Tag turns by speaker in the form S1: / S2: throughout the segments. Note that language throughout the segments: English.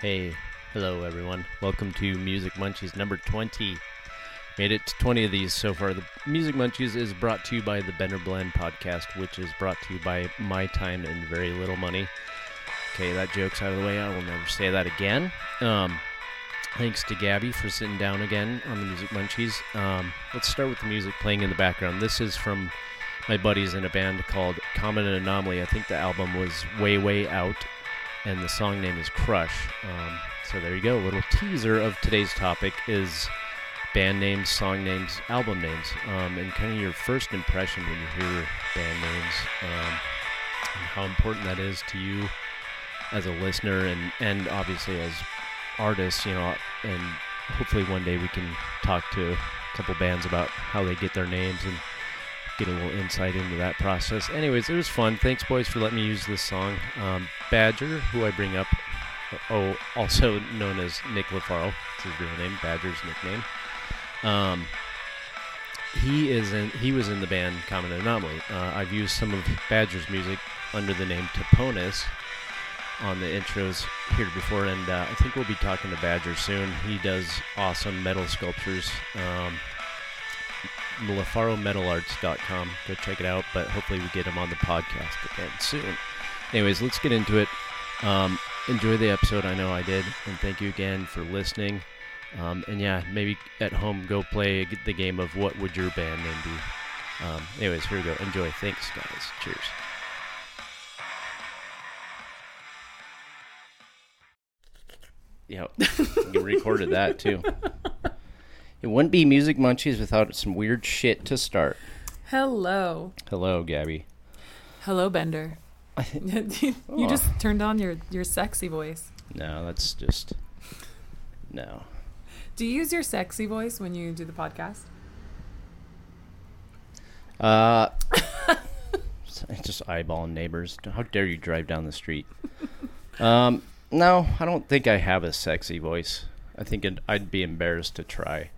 S1: Hey, hello everyone. Welcome to Music Munchies number 20. Made it to 20 of these so far. The Music Munchies is brought to you by the Bender Blend podcast, which is brought to you by My Time and Very Little Money. Okay, that joke's out of the way. I will never say that again. Um, thanks to Gabby for sitting down again on the Music Munchies. Um, let's start with the music playing in the background. This is from my buddies in a band called Common and Anomaly. I think the album was Way Way Out, and the song name is Crush. Um, so there you go. A little teaser of today's topic is band names, song names, album names, um, and kind of your first impression when you hear band names, um, and how important that is to you as a listener, and and obviously as artists, you know, and hopefully one day we can talk to a couple bands about how they get their names and get a little insight into that process. Anyways, it was fun. Thanks, boys, for letting me use this song. Um, Badger, who I bring up, oh, also known as Nick LaFaro, it's his real name, Badger's nickname. Um, he is in. He was in the band Common Anomaly. Uh, I've used some of Badger's music under the name Toponis on the intros here before, and uh, I think we'll be talking to Badger soon. He does awesome metal sculptures. Um, LafaroMetalArts.com. Go check it out. But hopefully we get him on the podcast again soon. Anyways, let's get into it. Um, enjoy the episode. I know I did, and thank you again for listening. Um, and yeah, maybe at home go play the game of what would your band name be. Um, anyways, here we go. Enjoy. Thanks, guys. Cheers. Yeah, you recorded that too. It wouldn't be Music Munchies without some weird shit to start.
S2: Hello.
S1: Hello, Gabby.
S2: Hello, Bender. you
S1: Oh.
S2: just turned on your, your sexy voice.
S1: No, that's just no.
S2: Do you use your sexy voice when you do the podcast?
S1: Uh, just eyeballing neighbors. How dare you drive down the street? Um, no, I don't think I have a sexy voice. I think it, I'd be embarrassed to try.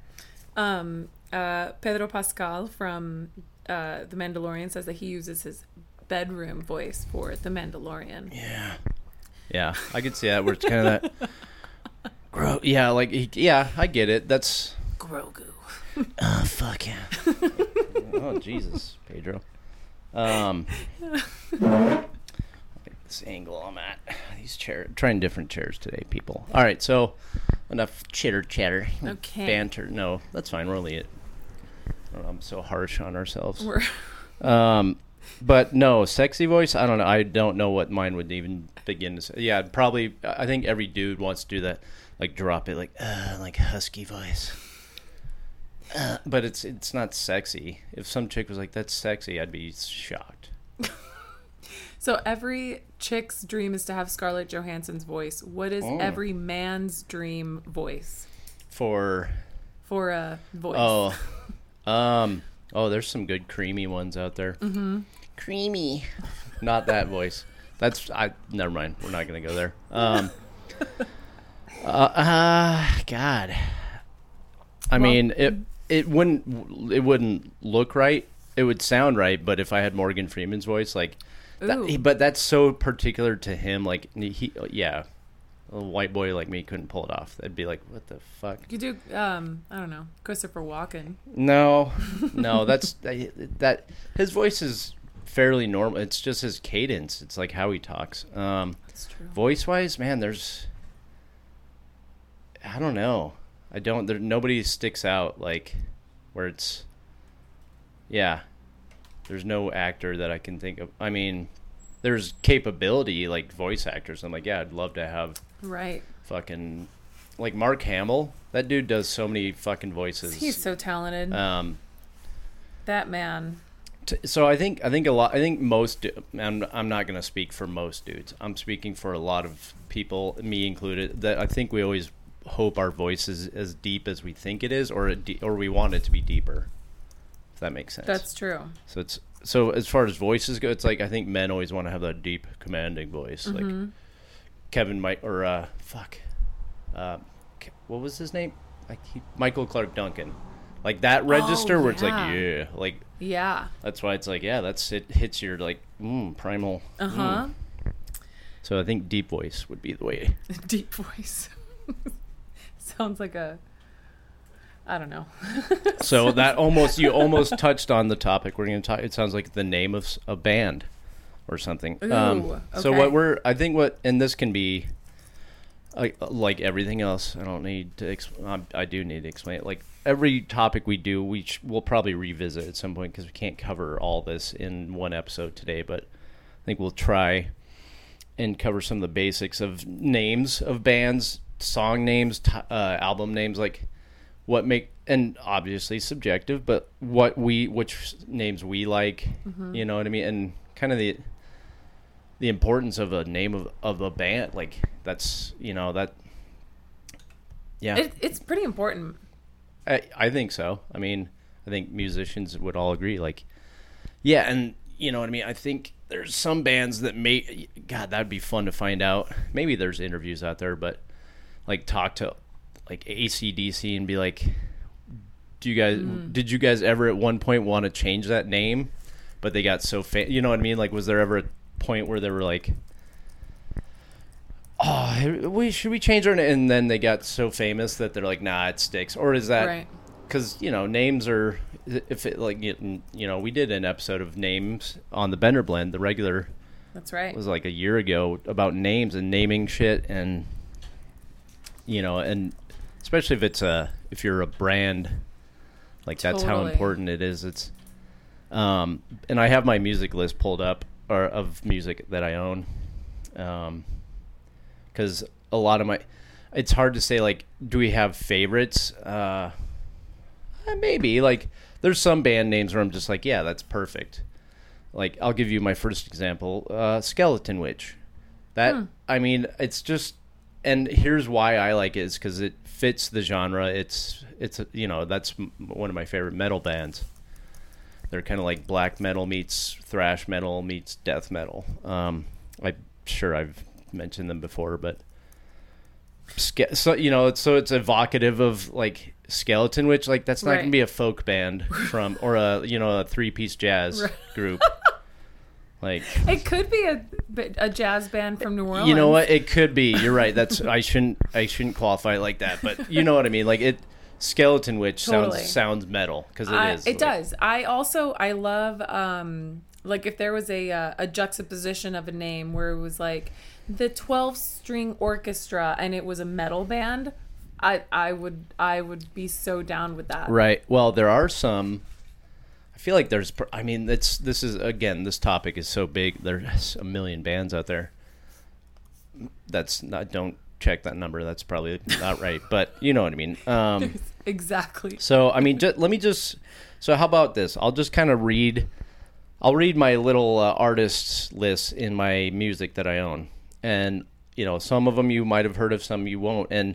S2: Um, uh, Pedro Pascal from uh, The Mandalorian says that he uses his bedroom voice for The Mandalorian.
S1: Yeah, yeah, I could see that where it's kind of that. Gro- yeah, like he- yeah, I get it. That's
S2: Grogu.
S1: oh fuck yeah. oh Jesus, Pedro. Um, this angle I'm at. These chairs, trying different chairs today, people. All right, so enough chitter chatter,
S2: Okay.
S1: banter. No, that's fine. We're only at. I'm so harsh on ourselves.
S2: We're,
S1: Um, but no, sexy voice. I don't know. I don't know what mine would even begin to say. Yeah, probably. I think every dude wants to do that, like drop it, like uh, like husky voice. Uh, but it's it's not sexy. If some chick was like, "That's sexy," I'd be shocked.
S2: so every chick's dream is to have Scarlett Johansson's voice. What is
S1: Oh.
S2: every man's dream voice
S1: For
S2: for a voice?
S1: oh, um, oh, there's some good creamy ones out there. Mm-hmm. Creamy, not that voice. That's I. Never mind. We're not gonna go there. Um. uh, uh, God. I
S2: Well-
S1: mean, it it wouldn't it wouldn't look right. It would sound right, but if I had Morgan Freeman's voice, like, that, but that's so particular to him. Like, he, yeah, a white boy like me couldn't pull it off. That'd be like, what the fuck?
S2: You do, um, I don't know, Christopher Walken.
S1: No, no, that's that. His voice is fairly normal. It's just his cadence. It's like how he talks. Um,
S2: That's true.
S1: voice wise, man, there's. I don't know. I don't. There nobody sticks out like where it's. Yeah, there's no actor that I can think of. I mean, there's capability like voice actors. I'm like, yeah, I'd love to have
S2: Right.
S1: fucking like Mark Hamill. That dude does so many fucking voices.
S2: He's so talented.
S1: um,
S2: that man.
S1: T- so I think I think a lot. I think most. du- I'm I'm not going to speak for most dudes. I'm speaking for a lot of people, me included. That I think we always hope our voice is as deep as we think it is, or de- or we want it to be deeper. That makes sense.
S2: That's true.
S1: so. It's so as far as voices go, it's like I think men always want to have that deep, commanding voice,
S2: Mm-hmm.
S1: like Kevin Mike or uh, fuck, uh, what was his name? Like he, Michael Clarke Duncan. Like that register where it's like
S2: Oh, yeah.
S1: yeah, like
S2: Yeah.
S1: that's why it's like, yeah, that's it hits your like mm, primal.
S2: Uh huh.
S1: So I think deep voice would be the way.
S2: Deep voice. Sounds like a. I don't know.
S1: So that almost you almost touched on the topic we're going to talk. It sounds like the name of a band or something. Um,
S2: Ooh,
S1: So
S2: okay.
S1: what we're I think what and this can be like like everything else. I don't need to. Ex- um, I do need to explain it. Like every topic we do, we sh- we'll probably revisit at some point because we can't cover all this in one episode today. But I think we'll try and cover some of the basics of names of bands, song names, t- uh, album names, like what make and obviously subjective, but what we which names we like, mm-hmm. you know what I mean, and kind of the the importance of a name of of a band, like that's you know that. Yeah,
S2: It, it's pretty important.
S1: I, I think so. I mean, I think musicians would all agree. Like, yeah, and you know what I mean. I think there's some bands that may. God, that'd be fun to find out. Maybe there's interviews out there, but like talk to like ACDC and be like, do you guys mm. did you guys ever at one point want to change that name, but they got so fa- you know what I mean? Like, was there ever a point where they were like. Oh, eh, we should we change our name? And then they got so famous that they're like, nah, it sticks. Or is that
S2: right.
S1: because you know names are if it like you you know we did an episode of names on the Bender Blend. The regular
S2: That's right.
S1: It was like a year ago about names and naming shit and you know and especially if it's a if you're a brand like that's how important it is. It's um and I have my music list pulled up or of music that I own um because a lot of my it's hard to say like do we have favorites? Uh eh, maybe. Like there's some band names where i'm just like yeah that's perfect. Like i'll give you my first example uh skeleton witch. That
S2: Hmm.
S1: i mean it's just and here's why i like it is because it fits the genre it's it's you know that's one of my favorite metal bands they're kind of like black metal meets thrash metal meets death metal um i'm sure i've mentioned them before but ske- so you know it's so it's evocative of like skeleton witch like that's not
S2: Right.
S1: gonna be a folk band from or a you know a three-piece jazz
S2: Right.
S1: group like
S2: It could be a a jazz band from New Orleans.
S1: you know what it could be you're right that's i shouldn't i shouldn't qualify it like that but you know what i mean like it skeleton witch
S2: Totally.
S1: sounds sounds metal because it
S2: I-
S1: is.
S2: It
S1: like-
S2: does. I also I love um like if there was a uh, a juxtaposition of a name where it was like the 12 string orchestra and it was a metal band, I I would I would be so down with that.
S1: Right. Well, there are some. I feel like there's. I mean, it's this is again. This topic is so big. There's a million bands out there. That's not. Don't check that number. That's probably not right. But you know what I mean. Um,
S2: Exactly.
S1: so I mean, ju- let me just. So how about this? I'll just kind of read. I'll read my little uh, artists list in my music that I own, and you know, some of them you might have heard of, some you won't, and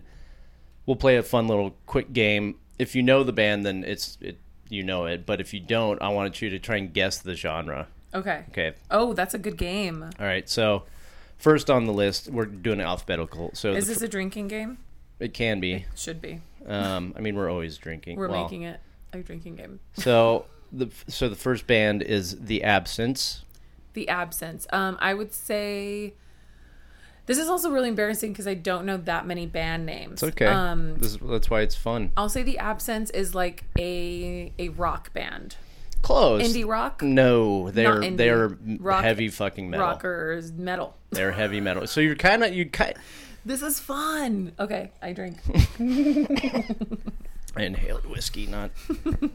S1: we'll play a fun little quick game. If you know the band, then it's it you know it. But if you don't, I want you to try and guess the genre.
S2: Okay.
S1: Okay.
S2: Oh, that's a good game.
S1: All right. So first on the list, we're doing it alphabetical. So
S2: Is this a drinking game?
S1: it can be.
S2: Should be.
S1: Um, I mean, we're always drinking.
S2: We're
S1: Well,
S2: making it a drinking game.
S1: So the so the first band is the Absence.
S2: The absence. Um, I would say this is also really embarrassing because I don't know that many band names.
S1: It's okay.
S2: Um,
S1: this is, that's why it's fun.
S2: I'll say the absence is like a a rock band,
S1: Close.
S2: indie rock,
S1: No, they're
S2: indie.
S1: they're
S2: Rock-
S1: heavy fucking metal.
S2: rockers, metal.
S1: They're heavy metal. So you're kind of you kind.
S2: This is fun. Okay, I drink.
S1: I inhaled whiskey, not.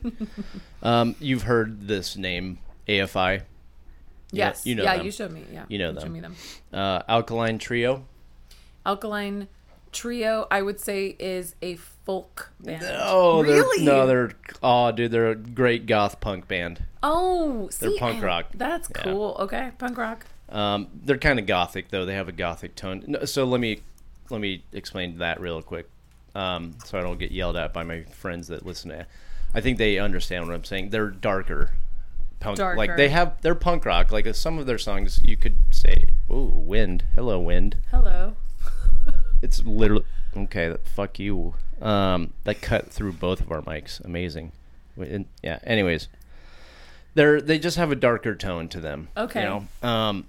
S1: um, you've heard this name, AFI. Yeah,
S2: Yes.
S1: you know
S2: yeah,
S1: them.
S2: you showed me. Yeah.
S1: You know
S2: showed
S1: them.
S2: me them.
S1: Uh, Alkaline Trio.
S2: Alkaline Trio, I would say, is a folk band.
S1: Oh, they're,
S2: really?
S1: no, they're oh, dude, they're a great goth punk band.
S2: Oh, see,
S1: they're
S2: punk
S1: rock.
S2: That's
S1: Yeah.
S2: cool. Okay, punk rock.
S1: Um, they're kind of gothic though. They have a gothic tone. No, so let me let me explain that real quick, um, so I don't get yelled at by my friends that listen to. I think they understand what I'm saying. They're darker, punk. Like they have they're punk rock. Like uh, some of their songs, you could say, "Ooh, wind, hello, wind."
S2: Hello.
S1: It's literally okay. Fuck you. Um, that cut through both of our mics. Amazing. And- yeah. Anyways, they're they just have a darker tone to them.
S2: Okay.
S1: You know. Um,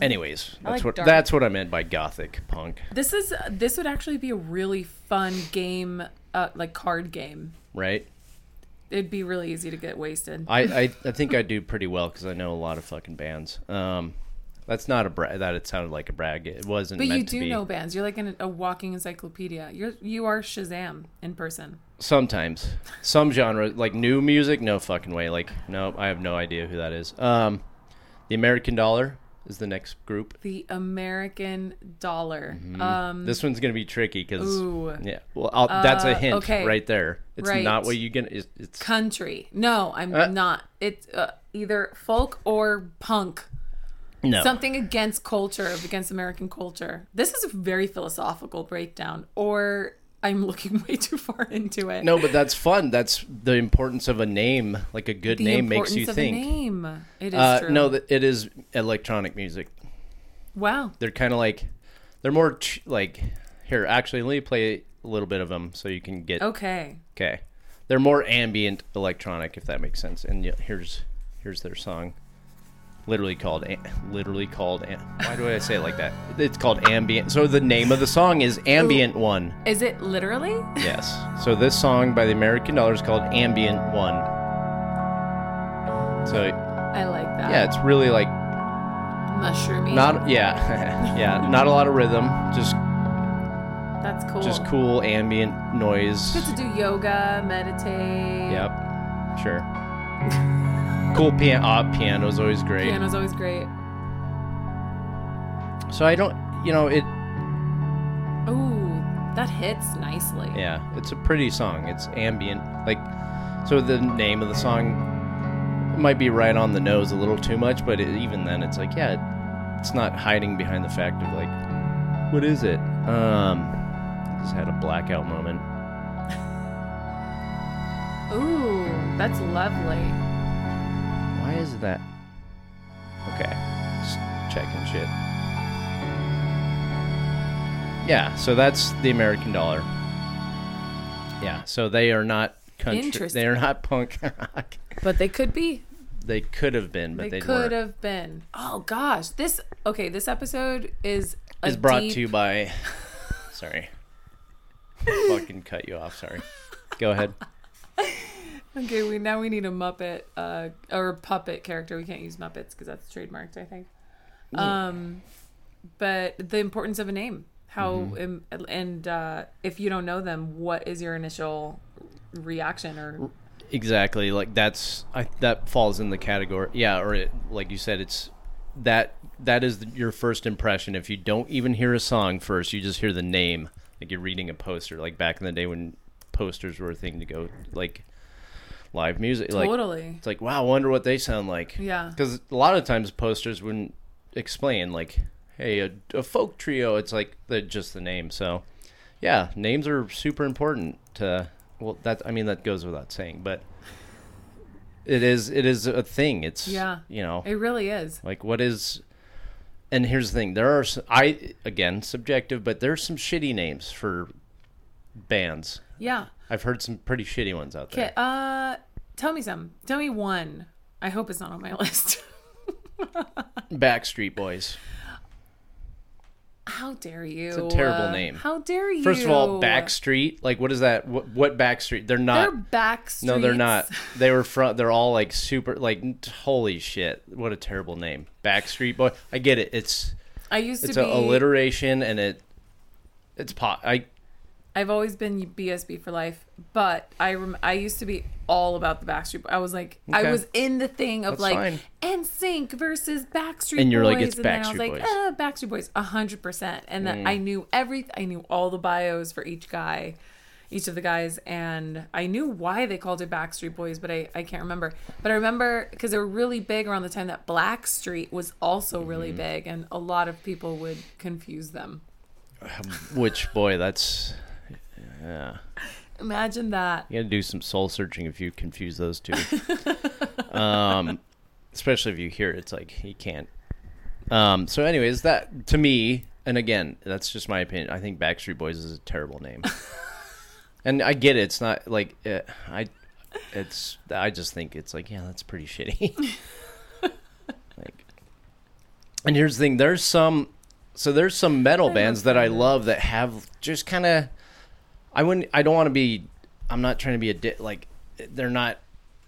S1: Anyways,
S2: I
S1: that's
S2: like
S1: what
S2: dark.
S1: that's what I meant by gothic punk,
S2: This is this would actually be a really fun game, uh, like card game.
S1: right?
S2: It'd be really easy to get wasted.
S1: I, I, I think I do pretty well because I know a lot of fucking bands. Um, that's not a brag. That it sounded like a brag. It wasn't.
S2: but you do know bands. You're like an, a walking encyclopedia. You're you are Shazam in person.
S1: Sometimes some genre like new music, no fucking way. Like no, I have no idea who that is. Um, the American Dollar is the next group.
S2: The American dollar. Um,
S1: Mm-hmm. This one's gonna be tricky because yeah. Well, I'll, that's a
S2: Uh,
S1: hint
S2: okay.
S1: right there. It's
S2: Right.
S1: not what you gonna. It's, it's
S2: country. No, I'm
S1: Uh.
S2: not. It's uh, either folk or punk.
S1: no.
S2: Something against culture, against American culture. This is a very philosophical breakdown, or I'm looking way too far into it.
S1: No, but that's fun. That's the importance of a name. Like a good
S2: the
S1: name makes you
S2: of
S1: think.
S2: a name. It is
S1: Uh,
S2: true.
S1: no, it is electronic music.
S2: wow.
S1: They're kind of like, they're more ch- like. Here, actually, let me play a little bit of them so you can get.
S2: Okay.
S1: Okay, they're more ambient electronic, if that makes sense. And here's here's their song, literally called literally called. Why do I say it like that? It's called ambient. So the name of the song is Ambient One.
S2: Is it literally?
S1: Yes. So this song by the American Dollar is called Ambient One. So
S2: I like that.
S1: yeah, it's really like
S2: Mushroomy.
S1: not yeah yeah not a lot of rhythm, just
S2: That's cool.
S1: just cool ambient noise.
S2: Good to do yoga, meditate.
S1: Yep, sure. cool piano. Uh, piano's always great.
S2: Piano's always great.
S1: So I don't, you know, it.
S2: Ooh, that hits nicely.
S1: Yeah, it's a pretty song. It's ambient, like. So the name of the song might be right on the nose a little too much, but it, even then, it's like, yeah, it, it's not hiding behind the fact of like, what is it? Um, just had a blackout moment.
S2: Ooh, that's lovely.
S1: Why is that? Okay, just checking shit. Yeah, so that's the American dollar. Yeah, so they are not country. They are not punk rock.
S2: But they could be.
S1: They could have been, but
S2: They
S1: they,
S2: could
S1: weren't.
S2: have been. Oh gosh, this okay. This episode is a
S1: Is brought
S2: deep-
S1: to you by. Sorry, fucking cut you off. Sorry. Go ahead.
S2: Okay, we now we need a Muppet uh, or a puppet character. We can't use Muppets because that's trademarked, I think. Um, but the importance of a name, how
S1: Mm-hmm.
S2: im- and uh, if you don't know them, what is your initial reaction or
S1: Exactly. Like that's I, that falls in the category. Yeah, or it, like you said, it's that that is the, your first impression. If you don't even hear a song first, you just hear the name. Like you're reading a poster. Like back in the day when posters were a thing to go like live music. Like
S2: totally?
S1: it's like wow, I wonder what they sound like.
S2: Yeah.
S1: Because a lot of times posters wouldn't explain like, hey, a, a folk trio. It's like the just the name. So yeah, names are super important to. Well, that I mean that goes without saying, but it is it is a thing. It's
S2: Yeah.
S1: you know
S2: It really is.
S1: like what is. And here's the thing: there are I again subjective, but there's some shitty names for bands.
S2: Yeah.
S1: I've heard some pretty shitty ones out there.
S2: Okay. Uh, tell me some. Tell me one. I hope it's not on my list.
S1: Backstreet Boys.
S2: How dare you?
S1: It's a terrible
S2: Uh,
S1: name.
S2: How dare you?
S1: First of all, Backstreet. Like, what is that? What, what Backstreet? They're not.
S2: They're
S1: not.
S2: back
S1: no, they're not. They were front. They're all like super. Like, holy shit! What a terrible name. Backstreet Boy. I get it. It's
S2: I used
S1: it's
S2: to
S1: a
S2: be.
S1: alliteration, and it it's pot. I
S2: I've always been BSB for life, but I rem- I used to be all about the Backstreet. I was like, I was in the thing of
S1: That's
S2: like
S1: fine.
S2: NSYNC versus Backstreet
S1: And you're
S2: Boys,
S1: like, it's
S2: and then I was
S1: Backstreet
S2: like,
S1: Boys.
S2: ah, Backstreet Boys, hundred percent. And then
S1: Mm.
S2: I knew every, I knew all the bios for each guy, each of the guys, and I knew why they called it Backstreet Boys, but I I can't remember. But I remember because they were really big around the time that Blackstreet was also really
S1: Mm-hmm.
S2: big, and a lot of people would confuse them.
S1: which boy that's yeah.
S2: Imagine that.
S1: You got to do some soul searching if you confuse those two. um, especially if you hear it, it's like you can't. Um, so, anyways, that to me, and again, that's just my opinion. I think Backstreet Boys is a terrible name, and I get it. It's not like uh, I. It's. I just think it's like yeah, that's pretty shitty. like, And here's the thing: there's some, so there's some metal bands that I love that have just kind of. I wouldn't. I don't want to be. I'm not trying to be a di- like. They're not.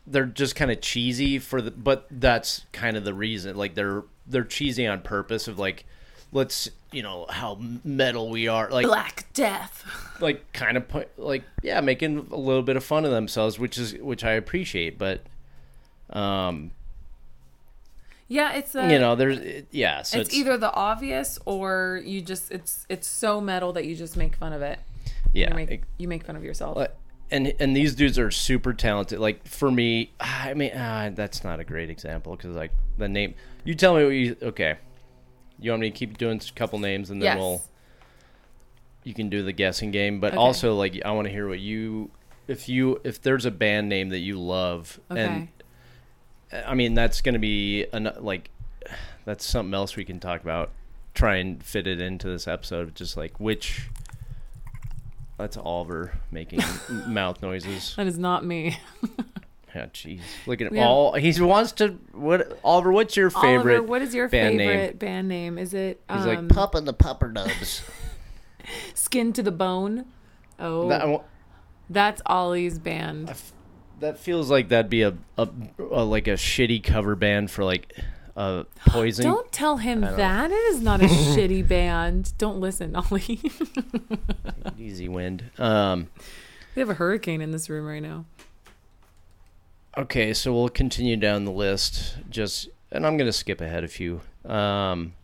S1: They're just kind of cheesy for the. But that's kind of the reason. Like they're they're cheesy on purpose. Of like, let's you know how metal we are. Like
S2: Black Death.
S1: like kind of put like yeah, making a little bit of fun of themselves, which is which I appreciate. But um,
S2: Yeah, it's a,
S1: you know, there's it- yeah. So
S2: it's, either the obvious or you just it's it's so metal that you just make fun of it.
S1: Yeah.
S2: You make, you make fun of yourself.
S1: And and these dudes are super talented. Like for me, I mean, ah, that's not a great example because like the name. You tell me what you okay. You want me to keep doing a couple names and then
S2: yes.
S1: we'll you can do the guessing game. But
S2: Okay.
S1: also like I want to hear what you if you if there's a band name that you love and. I mean that's gonna be an, like that's something else we can talk about. Try and fit it into this episode. Just like which. That's Oliver making mouth noises.
S2: That is not me.
S1: Yeah, jeez. Look at him.
S2: We
S1: All he wants to. What Oliver? What's your favorite?
S2: Oliver, what is your
S1: band name?
S2: band name? Is it
S1: He's
S2: um,
S1: like Pup and the Puppernubs.
S2: Skin to the Bone? Oh,
S1: that,
S2: that's Ollie's band.
S1: that feels like that'd be a, a, a like a shitty cover band for like uh poison.
S2: Don't tell him that. It is not a shitty band. Don't listen, Ollie.
S1: Easy wind. Um.
S2: we have a hurricane in this room right now.
S1: Okay, so we'll continue down the list. Just and I'm gonna skip ahead a few. Um.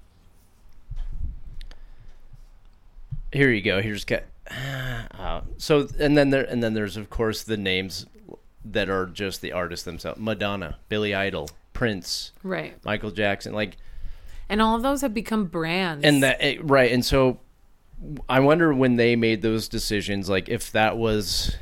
S1: Here you go. Here's got. Uh, so and then there and then there's of course the names that are just the artists themselves. Madonna, Billy Idol, Prince,
S2: Right.
S1: Michael Jackson, like
S2: And all of those have become brands.
S1: and that it, right and so i wonder when they made those decisions like if that was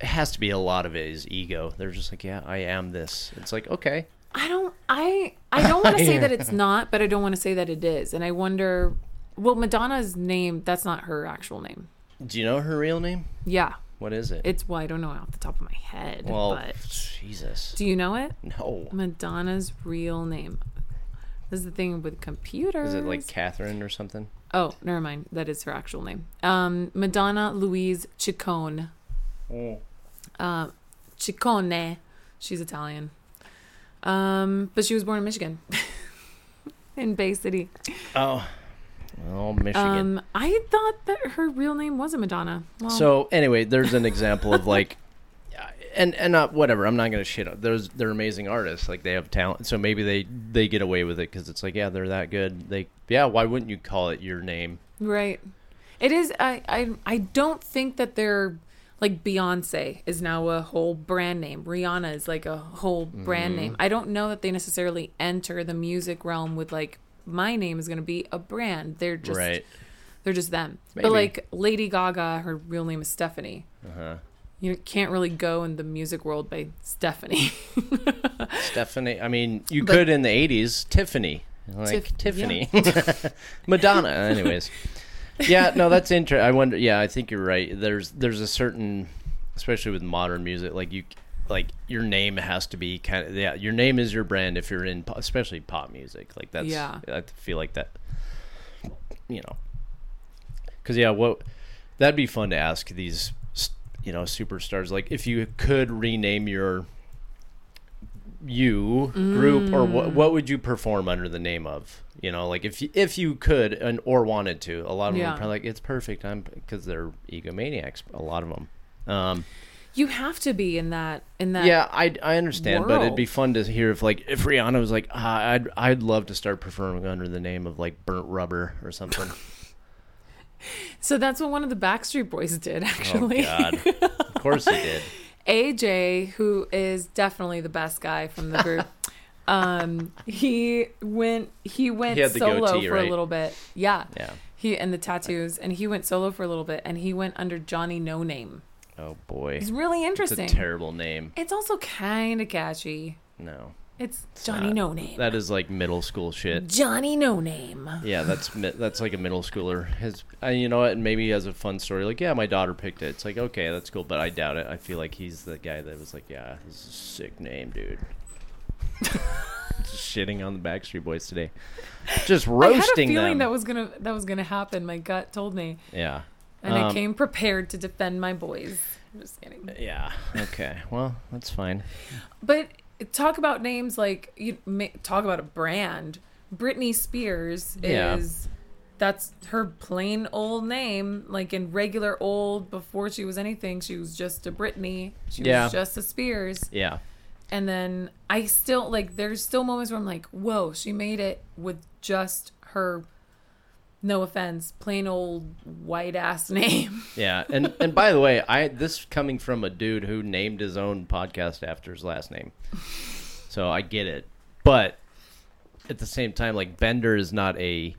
S1: it has to be a lot of it is ego they're just like yeah i am this it's like okay
S2: I don't I I don't want to say that it's not, but I don't want to say that it is. And I wonder well, Madonna's name, that's not her actual name.
S1: do you know her real name
S2: Yeah.
S1: What is it
S2: It's well, I don't know off the top of my head.
S1: well
S2: but
S1: jesus
S2: do you know it?
S1: no
S2: Madonna's real name. This is the thing with computers.
S1: is it like catherine or something
S2: Oh, never mind. That is her actual name. Um, Madonna Louise Ciccone. Uh, Ciccone. She's Italian. Um, but she was born in Michigan, in Bay City.
S1: oh well michigan
S2: Um, I thought that her real name wasn't Madonna. Well,
S1: So anyway, there's an example of like, and and not whatever. I'm not gonna shit. on There's they're amazing artists. Like they have talent. So maybe they they get away with it because it's like yeah they're that good. They yeah why wouldn't you call it your name?
S2: right. It is. I, I I don't think that they're like Beyonce is now a whole brand name. Rihanna is like a whole brand name. I don't know that they necessarily enter the music realm with like my name is going to be a brand. They're just
S1: right.
S2: they're just them.
S1: Maybe.
S2: But like Lady Gaga, her real name is Stephanie.
S1: Uh-huh.
S2: You can't really go in the music world by Stephanie.
S1: Stephanie. I mean, you
S2: But-
S1: could in the '80s. Tiffany. Like
S2: Tiff-
S1: Tiffany. Madonna. Anyways. Yeah. No, that's interesting. I wonder. Yeah, I think you're right. There's there's a certain, especially with modern music, like you. Like your name has to be kind of yeah. Your name is your brand if you're in, especially pop music. Like that's
S2: Yeah.
S1: I feel like that. You know, because yeah, what that'd be fun to ask these you know superstars. Like if you could rename your you group or what what would you perform under the name of you know like if you, if you could and or wanted to a lot of them are probably like it's perfect i'm because they're egomaniacs a lot of them um
S2: you have to be in that in that
S1: yeah i i understand but it'd be fun to hear if like if rihanna was like ah, i'd i'd love to start performing under the name of like burnt rubber or something
S2: So that's what one of the Backstreet Boys did actually.
S1: oh god of course he did
S2: AJ, who is definitely the best guy from the group, um, he went he went
S1: He
S2: solo
S1: goatee,
S2: for
S1: right?
S2: a little bit. Yeah.
S1: yeah
S2: He and the tattoos, and he went solo for a little bit, and he went under Johnny No Name.
S1: Oh boy
S2: It's really
S1: it's a
S2: interesting.
S1: terrible name
S2: It's also kind of catchy.
S1: no
S2: It's Johnny
S1: not.
S2: No Name.
S1: that is like middle school shit
S2: Johnny No Name.
S1: Yeah, that's that's like a middle schooler. His, uh, you know what? Maybe he has a fun story. Like, yeah, my daughter picked it. It's like, okay, that's cool, but I doubt it. I feel like he's the guy that was like, yeah, this is a sick name, dude. shitting on the Backstreet Boys today. Just roasting
S2: I had a feeling
S1: them.
S2: that was gonna that was gonna happen. My gut told me,
S1: yeah.
S2: And I
S1: Um,
S2: came prepared to defend my boys. I'm just kidding.
S1: Yeah. Okay. Well, that's fine.
S2: But talk about names like you talk about a brand. Britney Spears
S1: Yeah.
S2: is that's her plain old name. Like in regular old before she was anything, she was just a Britney. She
S1: Yeah.
S2: was just a Spears.
S1: Yeah.
S2: And then I still like there's still moments where I'm like, whoa, she made it with just her no offense, plain old white ass name.
S1: Yeah. And and by the way, I this coming from a dude who named his own podcast after his last name. So I get it. But at the same time, like Bender is not a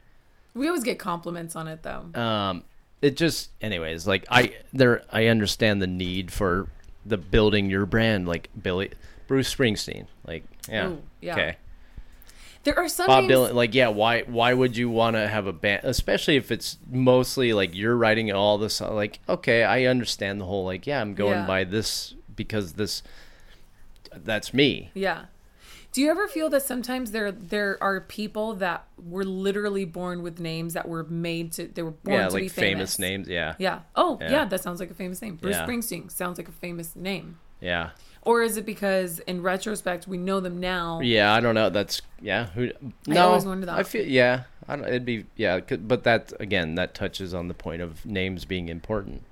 S2: we always get compliments on it though.
S1: um it just anyways like i there i understand the need for the building your brand like billy bruce springsteen like yeah,
S2: Ooh, yeah.
S1: okay
S2: There are some
S1: bob dylan like yeah why why would you want to have a band especially if it's mostly like you're writing all this like okay i understand the whole like yeah i'm going
S2: Yeah.
S1: by this because this that's me
S2: Yeah. Do you ever feel that sometimes there there are people that were literally born with names that were made to they were born
S1: yeah
S2: to
S1: like
S2: be
S1: famous
S2: famous,
S1: names yeah
S2: Yeah. Oh,
S1: Yeah.
S2: yeah. that sounds like a famous name. Bruce. Springsteen sounds like a famous name.
S1: yeah
S2: Or is it because in retrospect we know them now?
S1: Yeah, I don't know. That's yeah. Who? No, I
S2: always wonder that.
S1: I feel yeah. I don't, it'd be yeah. But that again, that touches on the point of names being important.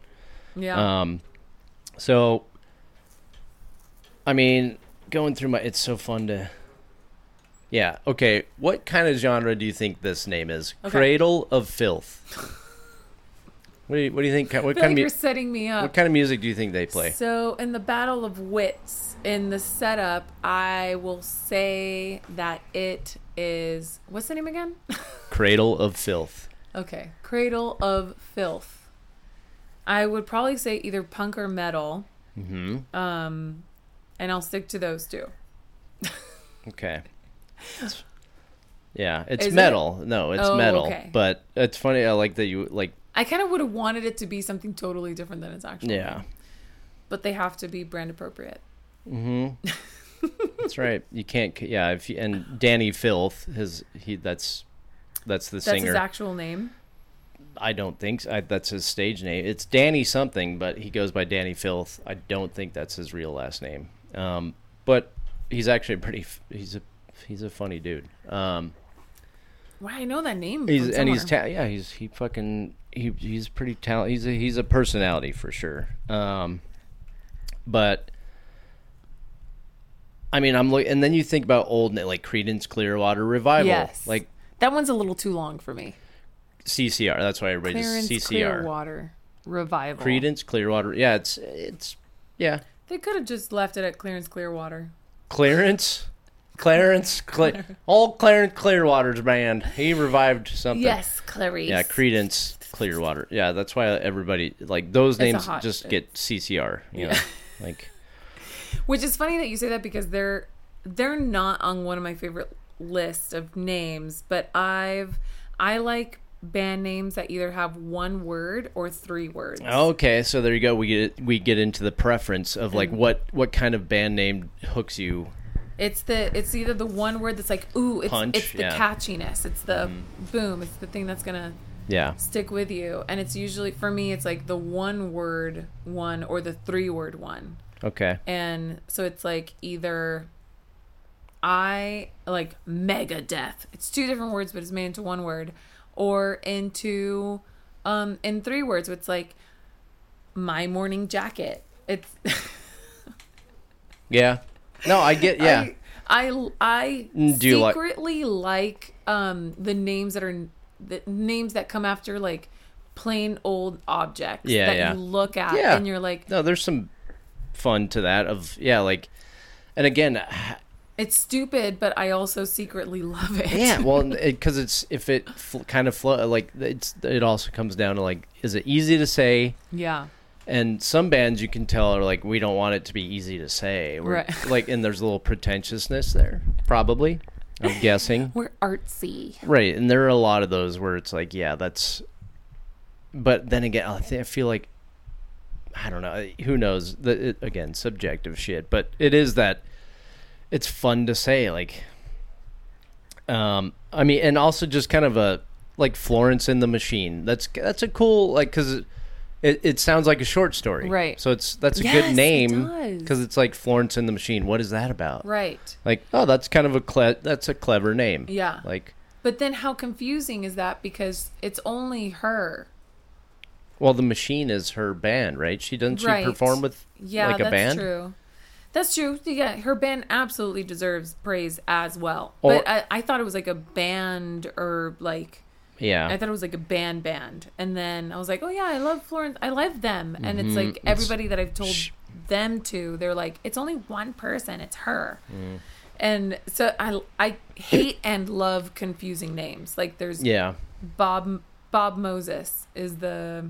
S2: Yeah.
S1: Um, so I mean, going through my, it's so fun to. Yeah. Okay. What kind of genre do you think this name is?
S2: Okay.
S1: Cradle of Filth. what do you What do you think? What kind
S2: like
S1: of
S2: you're setting me up.
S1: What kind of music do you think they play?
S2: So in the battle of wits, in the setup, I will say that it is what's the name again?
S1: Cradle of Filth.
S2: Okay, Cradle of Filth. I would probably say either punk or metal,
S1: hmm
S2: um, and I'll stick to those two.
S1: Okay. Yeah, it's
S2: Is it?
S1: metal. No, it's
S2: Oh,
S1: metal.
S2: okay.
S1: But it's funny. I like that you like.
S2: I kind of would have wanted it to be something totally different than it's actually.
S1: Yeah.
S2: But they have to be brand appropriate.
S1: hmm that's right. You can't. Yeah. If you, and Dani Filth, his he that's that's the
S2: That's
S1: singer.
S2: That's his actual name.
S1: I don't think so. I, that's his stage name. It's Danny something, but he goes by Dani Filth. I don't think that's his real last name. Um, but he's actually pretty. He's a he's a funny dude. Um,
S2: Why I know that name.
S1: He's and he's ta- yeah he's he fucking he he's pretty talented. He's a, he's a personality for sure. Um, but I mean I'm look and then you think about old like Creedence Clearwater Revival,
S2: Yes.
S1: like
S2: that one's a little too long for me.
S1: CCR. That's why everybody
S2: Clarence
S1: CCR.
S2: Clearwater revival.
S1: Creedence Clearwater. Yeah, it's it's yeah
S2: They could have just left it at Clarence Clearwater.
S1: Clarence. Clarence, Cle- old Clarence Clearwater's band. He revived something.
S2: Yes, Clarice.
S1: Yeah, Creedence Clearwater. Yeah, that's why everybody like those names
S2: hot
S1: just get CCR. You know, like
S2: Which is funny that you say that because they're they're not on one of my favorite lists of names, but I've I like band names that either have one word or three words.
S1: okay. So there you go. We get we get into the preference of like mm-hmm. what what kind of band name hooks you.
S2: It's the it's either the one word that's like ooh, it's
S1: Punch,
S2: it's the
S1: yeah.
S2: catchiness, it's the mm-hmm. boom, it's the thing that's gonna
S1: Yeah,
S2: stick with you, and it's usually for me it's like the one word one or the three word one.
S1: okay.
S2: And so it's like either I like Megadeth It's two different words, but it's made into one word, or into um in three words. It's like my morning jacket. It's
S1: Yeah. No, I get. Yeah.
S2: I I, I
S1: Mm, do you like-
S2: secretly like um the names that are the names that come after like plain old objects
S1: Yeah,
S2: that
S1: yeah.
S2: you look at
S1: Yeah.
S2: and you're like
S1: no, there's some fun to that. Of yeah, like, and again,
S2: it's stupid, but I also secretly love it.
S1: yeah. Well, because it's if it fl- kind of flow like it's it also comes down to like is it easy to say
S2: yeah.
S1: And some bands you can tell are like, we don't want it to be easy to say. We're,
S2: Right.
S1: Like, and there's a little pretentiousness there, probably. I'm guessing.
S2: We're artsy.
S1: Right. And there are a lot of those where it's like, yeah, that's. But then again, I, think, I feel like, I don't know. Who knows? The, it, again, subjective shit. But it is that it's fun to say. Like, Um, I mean, and also just kind of a like Florence and the Machine. That's that's a cool like because it, it, it sounds like a short story,
S2: Right.
S1: So it's that's a
S2: Yes,
S1: good name
S2: does.
S1: because it's like Florence and the Machine. What is that about?
S2: Right.
S1: Like, oh, that's kind of a cle- that's a clever name.
S2: Yeah.
S1: Like,
S2: But then how confusing is that because it's only her.
S1: well, the Machine is her band, right? She doesn't she
S2: Right.
S1: perform with
S2: Yeah,
S1: like a
S2: that's
S1: band?
S2: true. That's true. Yeah, her band absolutely deserves praise as well.
S1: Or-
S2: but I, I thought it was like a band or like
S1: Yeah.
S2: I thought it was like a band band. And then I was like, oh yeah, I love Florence. I love them. And it's
S1: Mhm.
S2: like everybody that I've told
S1: Sh-
S2: them to, they're like, it's only one person. It's her.
S1: Mm.
S2: And so I I hate and love confusing names. Like there's
S1: yeah.
S2: Bob Bob Moses is the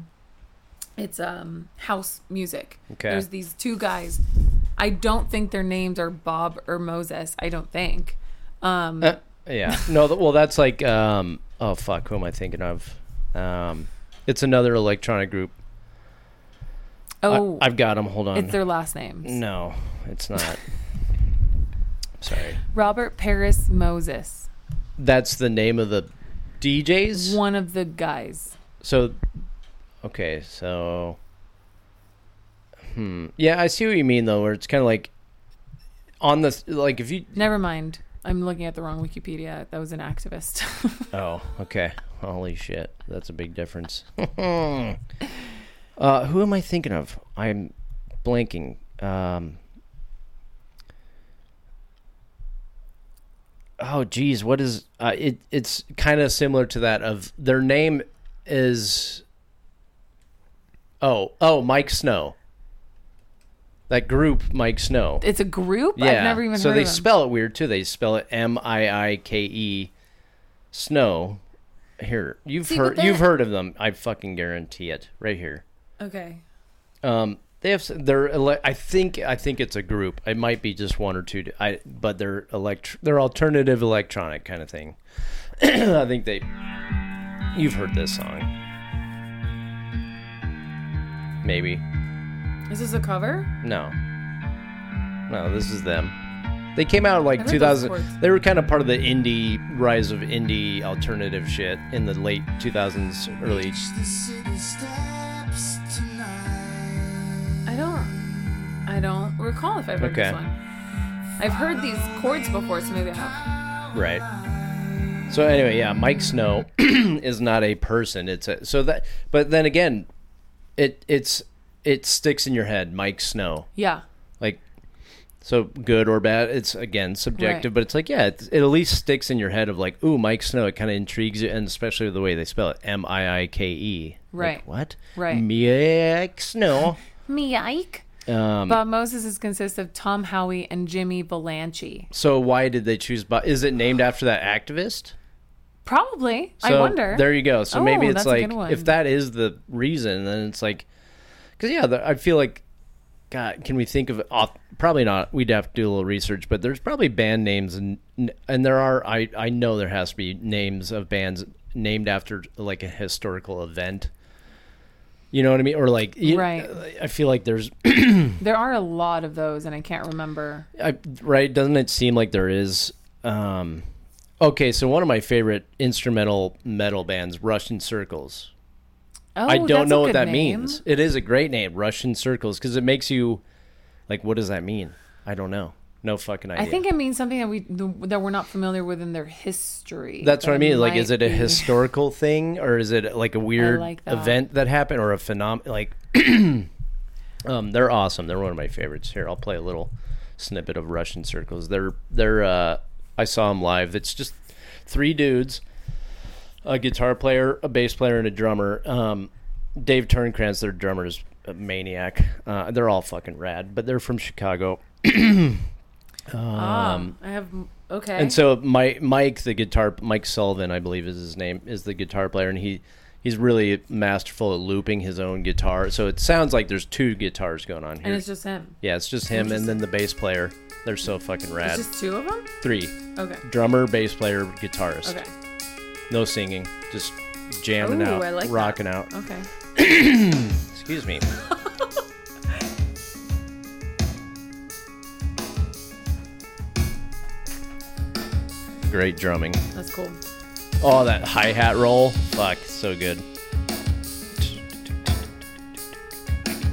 S2: it's um house music.
S1: Okay.
S2: There's these two guys. I don't think their names are Bob or Moses. I don't think. Um
S1: Uh, yeah. No, well, that's like, um, oh, fuck, who am I thinking of? Um, it's another electronic group.
S2: oh
S1: I, have got them. Hold on.
S2: it's their last names.
S1: no, it's not. Sorry.
S2: Robert Paris Moses.
S1: That's the name of the DJs?
S2: One of the guys.
S1: So, okay, so. Hmm. Yeah, I see what you mean, though, where it's kind of like on the, like, if you.
S2: Never mind. I'm looking at the wrong Wikipedia. That was an activist.
S1: Oh, okay. Holy shit. That's a big difference. uh, who am I thinking of? I'm blanking. Um, oh, geez. What is. Uh, it? It's kind of similar to that of their name is. Oh, oh, Miike Snow. That group, Miike Snow.
S2: it's a group?
S1: Yeah.
S2: I've never even
S1: so
S2: heard
S1: they
S2: of them.
S1: spell it weird too. They spell it M I I K E snow. Here. You've
S2: See,
S1: heard you've heard of them. I fucking guarantee it. Right here.
S2: Okay.
S1: Um they have they're ele- I think I think it's a group. It might be just one or two I but they're elect they're alternative electronic kind of thing. I think they You've heard this song. Maybe.
S2: Is this a cover?
S1: No. No, this is them. They came out like 2000. They were kind of part of the indie rise of indie alternative shit in the late 2000s, early.
S2: I don't. I don't recall if I've heard
S1: Okay.
S2: this one. I've heard these chords before, so maybe I have.
S1: Right. So anyway, yeah, Miike Snow is not a person. It's a so that. But then again, it it's it sticks in your head, Miike Snow.
S2: Yeah.
S1: Like, so good or bad, it's again subjective,
S2: Right.
S1: but it's like, yeah, it, it at least sticks in your head of like, ooh, Miike Snow. It kind of intrigues you, and especially the way they spell it, M I I K E.
S2: Right.
S1: Like, what?
S2: Right.
S1: Miike Snow.
S2: Me, Ike.
S1: Um,
S2: Bob Moses is consists of Tom Howie and Jimmy Vallance.
S1: so why did they choose Bob? Is it named after that activist?
S2: Probably. I wonder.
S1: There you go. So
S2: Oh,
S1: maybe it's like if that is the reason, then it's like, because yeah, the, I feel like, God, can we think of off? Probably not. We'd have to do a little research, but there's probably band names and and there are. I I know there has to be names of bands named after like a historical event. You know what I mean? Or like, you-
S2: Right.
S1: I feel like there's
S2: There are a lot of those, and I can't remember.
S1: I, right? Doesn't it seem like there is? Um, okay, so one of my favorite instrumental metal bands, Russian Circles.
S2: Oh,
S1: I don't know what that
S2: name.
S1: means. It is a great name, Russian Circles, because it makes you like, what does that mean? I don't know. No fucking idea.
S2: I think it means something that we that we're not familiar with in their history.
S1: that's what I mean. Like, is it a
S2: be-
S1: historical thing, or is it like a weird
S2: like that.
S1: event that happened, or a phenomenon? Like, um, they're awesome. They're one of my favorites. Here, I'll play a little snippet of Russian Circles. They're they're. Uh, I saw them live. It's just three dudes, a guitar player, a bass player, and a drummer. Um, Dave Turncrantz, their drummer, is a maniac. Uh, they're all fucking rad, but they're from Chicago.
S2: Ah,
S1: Um,
S2: I have okay.
S1: and so Mike, Mike, the guitar, Mike Sullivan, I believe is his name, is the guitar player, and he he's really masterful at looping his own guitar. So it sounds like there's two guitars going on here.
S2: and it's just him.
S1: yeah, it's just him and then the bass player. They're so fucking rad.
S2: It's just two of them.
S1: Three
S2: Okay.
S1: drummer, bass player, guitarist.
S2: Okay.
S1: No singing, just jamming
S2: Ooh,
S1: out,
S2: I like that.
S1: rocking out.
S2: Okay.
S1: Excuse me. Great drumming.
S2: That's cool.
S1: Oh, that hi hat roll. Fuck, so good.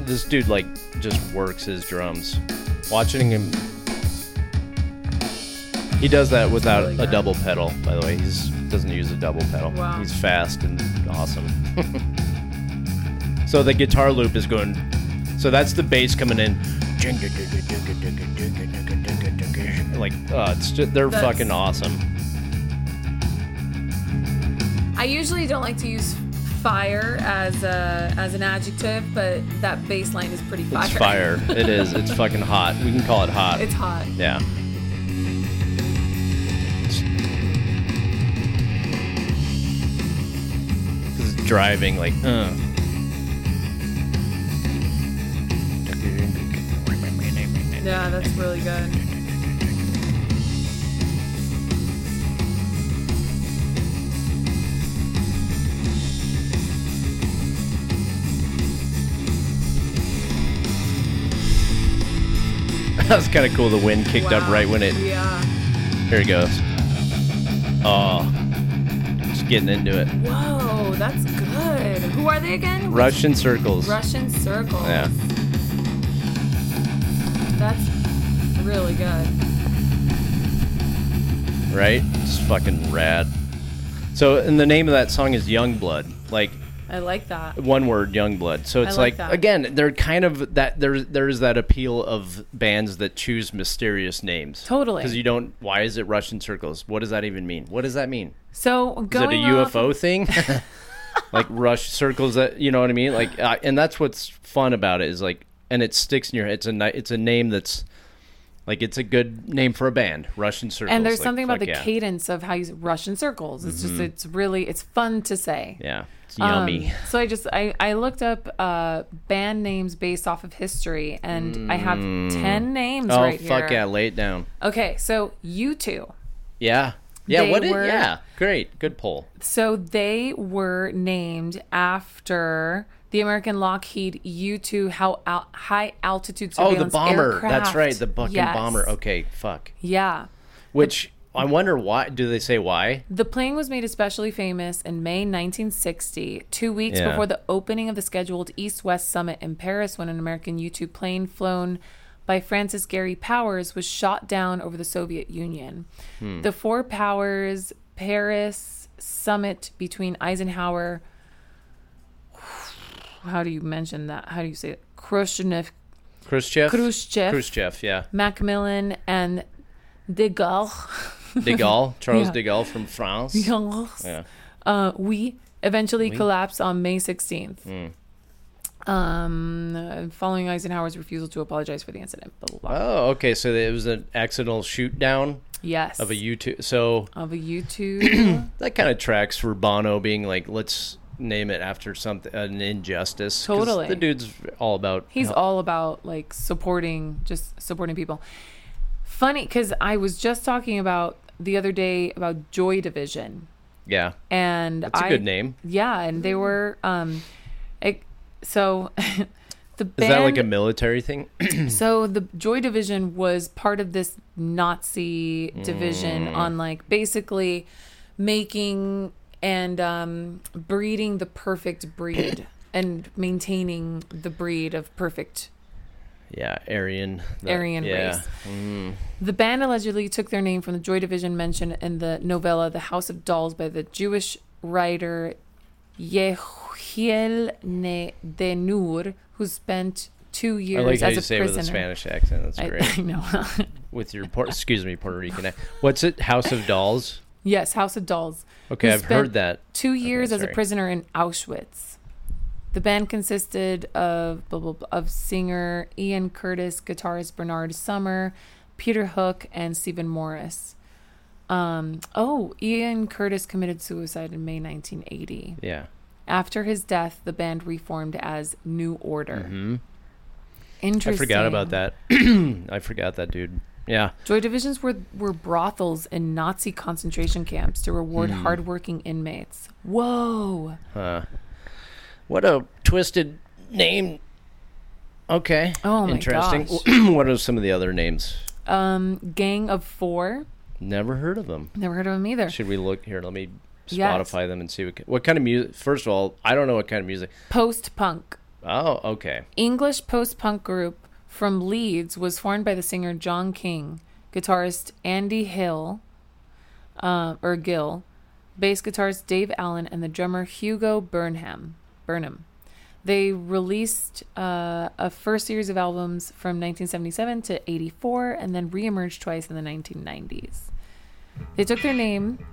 S1: This dude, like, just works his drums. Watching him. He does that without
S2: really
S1: a double pedal, by the way. He doesn't use a double pedal.
S2: Wow.
S1: He's fast and awesome. so the guitar loop is going. So that's the bass coming in. Like, uh, it's just, they're
S2: That's-
S1: fucking awesome.
S2: I usually don't like to use fire as a as an adjective, but that bass line is pretty fire.
S1: It's fire. It is. It's fucking hot. We can call it hot.
S2: It's hot.
S1: yeah. This is driving like, uh.
S2: Yeah, that's really good.
S1: that was kind of cool. The wind kicked up right when it.
S2: Yeah.
S1: Here it goes. Oh, just getting into it.
S2: Whoa, that's good. Who are they again?
S1: Russian circles.
S2: Russian circles.
S1: Yeah.
S2: That's really good.
S1: Right? It's fucking rad. So, and the name of that song is Young Blood. Like,
S2: I like that.
S1: one word Youngblood. So it's
S2: like
S1: like,
S2: that.
S1: again, they're kind of that there's there's that appeal of bands that choose mysterious names.
S2: Totally.
S1: Because you don't why is it Russian circles? What does that even mean? What does that mean?
S2: So
S1: Is it
S2: going
S1: a
S2: off
S1: UFO thing? like rush circles that you know what I mean? Like uh, and that's what's fun about it is like and it sticks in your head. It's a ni- it's a name that's like it's a good name for a band, Russian circles.
S2: and there's
S1: Like,
S2: something about the
S1: yeah. Mm-hmm.
S2: cadence of how you Russian circles. It's just it's really it's fun to say.
S1: Yeah. It's
S2: Um,
S1: yummy.
S2: so I just I, I looked up uh, band names based off of history, and I have ten names
S1: oh
S2: right
S1: fuck
S2: here.
S1: yeah, lay it down.
S2: Okay, so U2.
S1: Yeah. Yeah,
S2: They
S1: what did
S2: were-
S1: yeah. Great. Good poll.
S2: So they were named after the American Lockheed U-2 how al- high altitude
S1: Oh, the bomber.
S2: aircraft.
S1: That's right, the fucking
S2: Yes.
S1: bomber. Okay, fuck.
S2: Yeah.
S1: Which I wonder why. Do they say why?
S2: The plane was made especially famous in May 1960, two weeks
S1: Yeah.
S2: before the opening of the scheduled East West Summit in Paris, when an American U 2 plane flown by Francis Gary Powers was shot down over the Soviet Union.
S1: Hmm.
S2: The Four Powers Paris summit between Eisenhower, how do you mention that? How do you say it? Khrushchev,
S1: Khrushchev.
S2: Khrushchev,
S1: Khrushchev. Yeah.
S2: Macmillan, and de Gaulle.
S1: De Gaulle. Charles
S2: Yeah.
S1: de Gaulle from France. Yeah.
S2: Uh, we eventually
S1: Oui.
S2: collapsed on May 16th.
S1: Hmm.
S2: Um, uh, following Eisenhower's refusal to apologize for the incident. Blah, blah, blah.
S1: Oh, okay. So it was an accidental shoot down
S2: yes.
S1: of a two. So
S2: Of a U2.
S1: that kind of tracks for Bono being like, let's name it after something an injustice.
S2: Totally.
S1: The dude's all about.
S2: He's all about like supporting, just supporting people. Funny, because I was just talking about the other day about Joy Division.
S1: Yeah.
S2: And
S1: That's a
S2: I,
S1: good name.
S2: Yeah, and they were, um, it, so the band.
S1: Is that like a military thing?
S2: So the Joy Division was part of this Nazi division
S1: Mm.
S2: on like basically making and um, breeding the perfect breed and maintaining the breed of perfect
S1: yeah, Aryan. the-
S2: Aryan
S1: yeah.
S2: race.
S1: Mm.
S2: The band allegedly took their name from the Joy Division mentioned in the novella The House of Dolls by the Jewish writer Yehiel Ne- de Nur, who spent two
S1: I
S2: years
S1: like how
S2: as
S1: you
S2: a
S1: say it with
S2: prisoner.
S1: a Spanish accent. That's great.
S2: I know.
S1: with your Port, excuse me Puerto Rican. ac- What's it? House of Dolls.
S2: yes, House of Dolls.
S1: Okay, I've heard that.
S2: Two years as a prisoner in Auschwitz. The band consisted of blah, blah, blah, of singer Ian Curtis, guitarist Bernard Sumner, Peter Hook, and Stephen Morris. Um, oh, Ian Curtis committed suicide in May 1980.
S1: Yeah.
S2: After his death, the band reformed as New Order.
S1: hmm I forgot about that. I forgot that, dude. Yeah.
S2: Joy Divisions were, were brothels in Nazi concentration camps to reward
S1: Hmm.
S2: hardworking inmates. Whoa.
S1: Uh, what a twisted name. Okay.
S2: Oh my
S1: Interesting.
S2: gosh.
S1: what are some of the other names?
S2: Um, Gang of Four,
S1: Never heard of them.
S2: Never heard of them either.
S1: Should we look here? Let me
S2: Yes.
S1: Spotify them and see what what kind of music. First of all, I don't know what kind of music.
S2: Post punk.
S1: Oh, okay.
S2: English post punk group from Leeds was formed by the singer Jon King, guitarist Andy Hill, uh, or Gill, bass guitarist Dave Allen, and the drummer Hugo Burnham. Burnham. They released uh, a first series of albums from 1977 to 84 and then reemerged twice in the 1990s. They took their name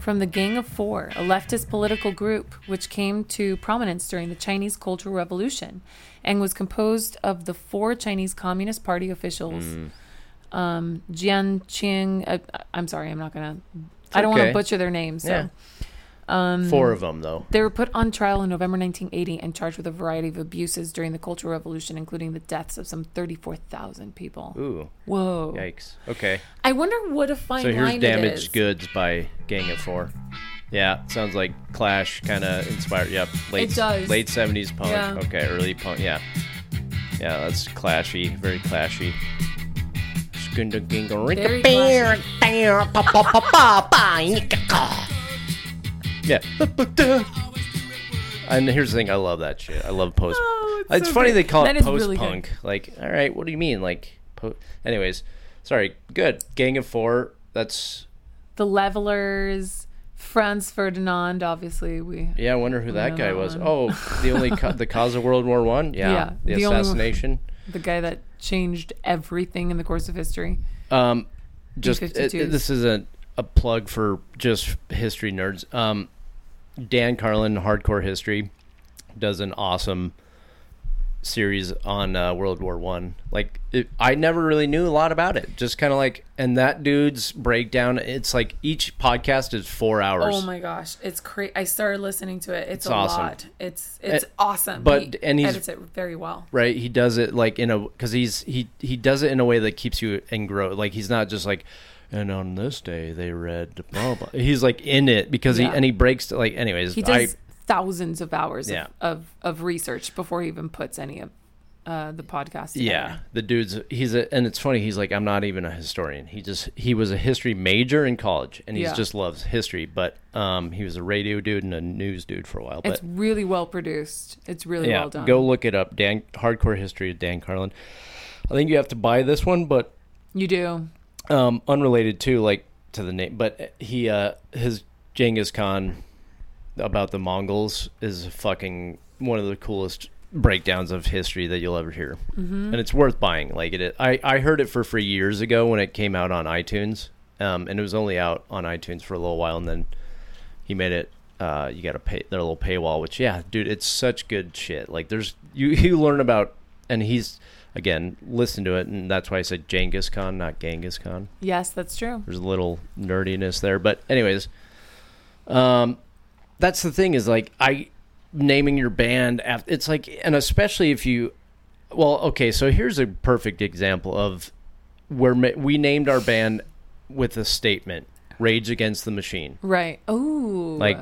S2: from the Gang of Four, a leftist political group which came to prominence during the Chinese Cultural Revolution and was composed of the four Chinese Communist Party officials. Um, Jiang Qing, uh, I'm sorry, I'm not going to, I don't want to butcher their names. So.
S1: Yeah.
S2: Um,
S1: Four of them though.
S2: They were put on trial in November 1980 and charged with a variety of abuses during the Cultural Revolution, including the deaths of some 34,000 people.
S1: Ooh,
S2: Whoa.
S1: yikes. Okay.
S2: I wonder what a fine
S1: So here's
S2: line it is.
S1: Damaged Goods by Gang of Four. Yeah, sounds like Clash kind of inspired. Yep, late
S2: It does.
S1: late seventies punk.
S2: Yeah.
S1: Okay, early punk. Yeah, yeah, that's clashy, very clashy.
S2: Very classy.
S1: Yeah. And here's the thing, I love that shit. I love post.
S2: Oh,
S1: it's
S2: so
S1: funny
S2: good.
S1: they call
S2: That
S1: it
S2: is
S1: post
S2: really good.
S1: punk. like, all right, what do you mean? Like, po- anyways, sorry. Good. Gang of Four. That's
S2: The Levellers, Franz Ferdinand, obviously. We
S1: yeah. I wonder who that
S2: know
S1: guy
S2: that
S1: was.
S2: one.
S1: Oh, the only the cause of World War One. Yeah,
S2: Yeah,
S1: the,
S2: the only-
S1: assassination.
S2: The guy that changed everything in the course of history.
S1: Um, just it,
S2: B-52s.
S1: this is a a plug for just history nerds. Um, Dan Carlin, Hardcore History, does an awesome series on uh, World War One. Like it, I never really knew a lot about it. Just kind of like, and that dude's breakdown. It's like each podcast is four hours.
S2: Oh my gosh, it's crazy! I started listening to it. It's,
S1: It's
S2: a
S1: awesome.
S2: lot. It's it's
S1: Uh,
S2: awesome.
S1: but-
S2: he
S1: and he
S2: edits it very well.
S1: right he does it like in a because he's he he does it in a way that keeps you engrossed like he's not just like and on this day they read blah blah he's like in it because
S2: Yeah.
S1: he and he breaks like anyways
S2: He
S1: I,
S2: does thousands of hours
S1: Yeah.
S2: of, of of research before he even puts any of uh, the podcast. Together.
S1: yeah the dude's he's a and it's funny he's like i'm not even a historian he just he was a history major in college and he
S2: Yeah.
S1: just loves history but um he was a radio dude and a news dude for a while but
S2: It's really well produced. It's really
S1: yeah
S2: well done.
S1: go look it up dan hardcore history of dan carlin i think you have to buy this one but
S2: You do.
S1: Um, unrelated too, like to the name, but he uh, his Genghis Khan about the Mongols is fucking one of the coolest breakdowns of history that you'll ever hear,
S2: Mm-hmm.
S1: and it's worth buying. Like it, I I heard it for free years ago when it came out on iTunes, um, and it was only out on iTunes for a little while, and then he made it. Uh, you got to pay their little paywall, which yeah, dude, it's such good shit. Like there's you you learn about, and he's again listen to it, and that's why I said Genghis Khan, not Genghis Khan
S2: Yes, that's true.
S1: there's a little nerdiness there but anyways um that's the thing is like i naming your band after it's like and especially if you well okay so here's a perfect example of where we named our band with a statement rage against the machine
S2: Right. Oh.
S1: Like-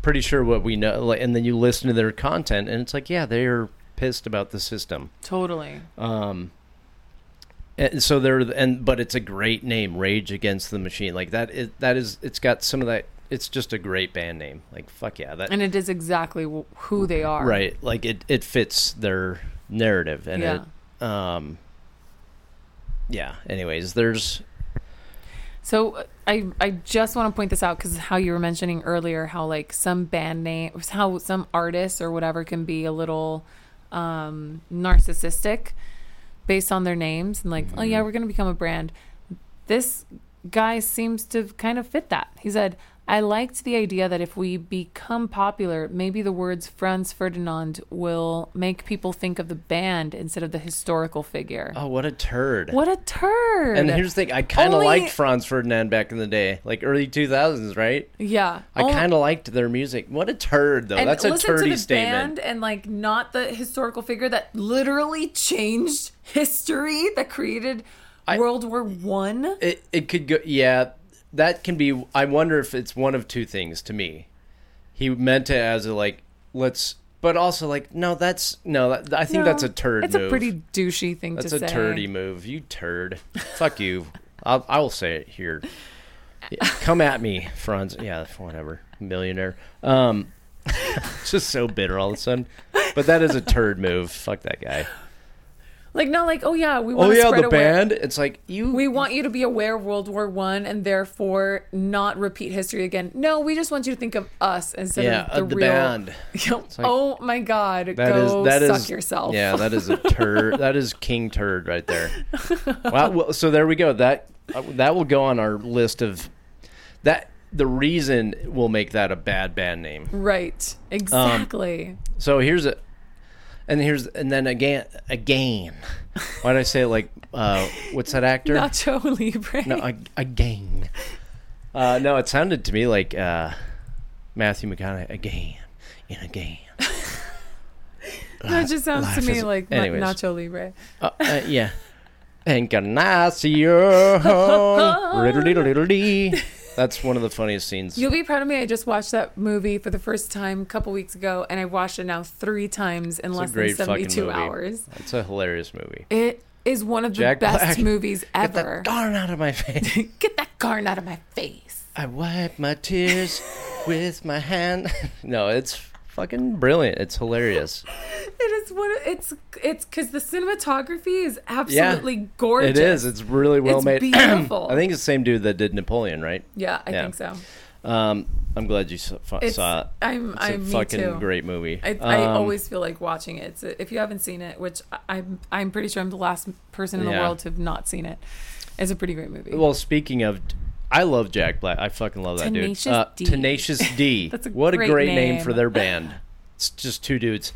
S1: pretty sure what we know like, and then you listen to their content and it's like yeah they're pissed about the system
S2: totally.
S1: um, and so there, and but it's a great name, Rage Against the Machine. Like that is that is it's got some of that. It's just a great band name. Like fuck yeah, that
S2: And it is exactly who they are.
S1: right. Like it it fits their narrative and
S2: Yeah.
S1: it um yeah. Anyways, there's
S2: So I I just want to point this out because how you were mentioning earlier how like some band names, how some artists or whatever can be a little um, narcissistic based on their names and like oh yeah we're gonna become a brand. This guy seems to kind of fit that. He said. I liked the idea that if we become popular, maybe the words Franz Ferdinand will make people think of the band instead of the historical figure.
S1: oh what a turd.
S2: What a turd!
S1: And here's the thing, I kind of
S2: Only-
S1: liked Franz Ferdinand back in the day, like early 2000s, right?
S2: yeah,
S1: I
S2: Only-
S1: kind of liked their music. What a turd, though.
S2: and
S1: That's a turdy
S2: the
S1: statement.
S2: band and like not the historical figure that literally changed history that created
S1: I-
S2: World War One.
S1: It it could go yeah, that can be I wonder if it's one of two things to me. He meant it as a like let's but also like no that's no that, I think that's a turd
S2: It's
S1: move.
S2: a pretty douchey thing
S1: That's
S2: to
S1: a
S2: say.
S1: turdy move. You turd. Fuck you. I'll I will say it here. Come at me, Franz. Yeah, whatever. Millionaire. Um, just so bitter all of a sudden. But that is a turd move. Fuck that guy.
S2: Like not like oh yeah we
S1: Oh
S2: want to
S1: yeah,
S2: spread
S1: the
S2: aware-
S1: band. It's like you.
S2: We want you to be aware of World War One and therefore not repeat history again. No, we just want you to think of us instead
S1: yeah,
S2: of the,
S1: uh, the
S2: real.
S1: band.
S2: like, oh my God!
S1: That
S2: go
S1: is that is
S2: suck yourself.
S1: Yeah, that is a turd. that is king turd right there. Wow. Well, so there we go. That uh, that will go on our list of that. The reason will make that a bad band name.
S2: Right. Exactly.
S1: So here's a, and here's and then again again. Why did I say it like uh, what's that actor?
S2: Nacho Libre.
S1: no, ag- again. Uh, no, it sounded to me like uh, Matthew McConaughey again and again.
S2: that just sounds to me
S1: is-
S2: like
S1: anyways.
S2: Nacho Libre.
S1: Uh, uh, yeah. Encarnacion. That's one of the funniest scenes.
S2: You'll be proud of me. I just watched that movie for the first time a couple weeks ago, and I've watched it now three times in
S1: It's
S2: less than seventy-two hours.
S1: It's a hilarious movie.
S2: It is one of the
S1: Jack
S2: best
S1: Black.
S2: movies ever.
S1: Get that garn out of my face.
S2: Get that garn out of my face.
S1: I wipe my tears with my hand. no, it's fucking brilliant. It's hilarious.
S2: It is what it's it's because the cinematography is absolutely gorgeous.
S1: It is. It's really well
S2: It's
S1: made.
S2: beautiful.
S1: I think it's the same dude that did Napoleon, right?
S2: yeah, I
S1: Yeah.
S2: think so.
S1: Um, I'm glad you saw,
S2: It's,
S1: saw it.
S2: I'm
S1: It's a
S2: I'm me
S1: fucking
S2: too.
S1: great movie.
S2: I, I
S1: Um,
S2: always feel like watching it. It's if you haven't seen it, which I'm I'm pretty sure I'm the last person in the world to have not seen it. It's a pretty great movie.
S1: Well, speaking of, I love Jack Black. I fucking love that
S2: Tenacious
S1: dude. Uh,
S2: D.
S1: Tenacious D.
S2: That's a
S1: what
S2: great
S1: a great name.
S2: name.
S1: for their band. It's just two dudes.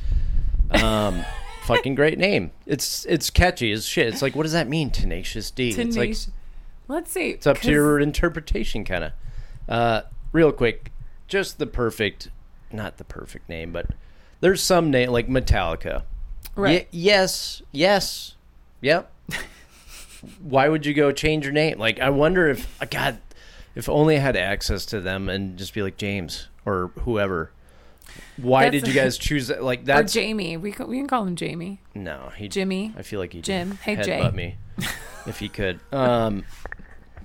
S1: Um, fucking great name. It's it's catchy as shit. It's like, what does that mean, Tenacious D? It's like
S2: Tenacious. Let's see.
S1: it's up to your interpretation, kind of. Uh, real quick, just the perfect, not the perfect name, but there's some name like Metallica.
S2: right.
S1: Ye- yes. Yes. Yep. Why would you go change your name? Like, I wonder if, uh, God, if only I had access to them and just be like James or whoever. Why
S2: That's-
S1: did you guys choose that? Like,
S2: or
S1: that's
S2: Jamie. We can, we can call him Jamie.
S1: no, he.
S2: Jimmy.
S1: I feel like he
S2: Jim. Hey,
S1: headbutt
S2: Jay.
S1: me if he could. Um,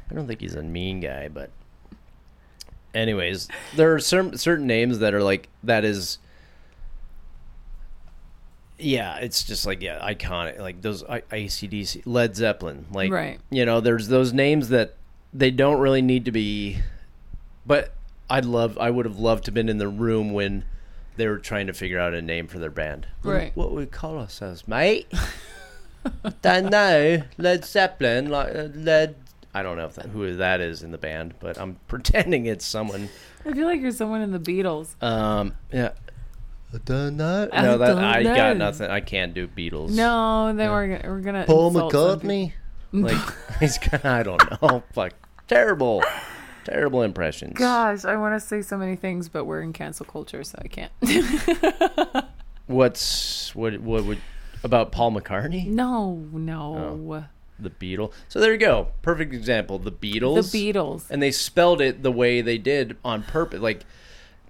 S1: I don't think he's a mean guy, but anyways, there are certain certain names that are like that is. Yeah, it's just like yeah, iconic. Like those I- ACDC, Led Zeppelin. Like
S2: Right.
S1: you know, there's those names that they don't really need to be. But I'd love, I would have loved to have been in the room when they were trying to figure out a name for their band.
S2: Right.
S1: What we call ourselves, mate? don't know. Led Zeppelin, like uh, Led. I don't know if that, who that is in the band, but I'm pretending it's someone.
S2: I feel like you're someone in the Beatles.
S1: Um, yeah. I don't know.
S2: I
S1: No, that
S2: don't
S1: I
S2: know.
S1: got nothing. I can't do Beatles.
S2: No, they were gonna, we're gonna
S1: Paul
S2: insult some people.
S1: McCartney. Like he's. I don't know. Fuck. Terrible. Terrible impressions.
S2: Gosh, I want to say so many things, but we're in cancel culture, so I can't.
S1: What's what? What would about Paul McCartney?
S2: no, no.
S1: Oh, the Beatles. So there you go. Perfect example. The Beatles.
S2: The Beatles.
S1: and they spelled it the way they did on purpose. Like,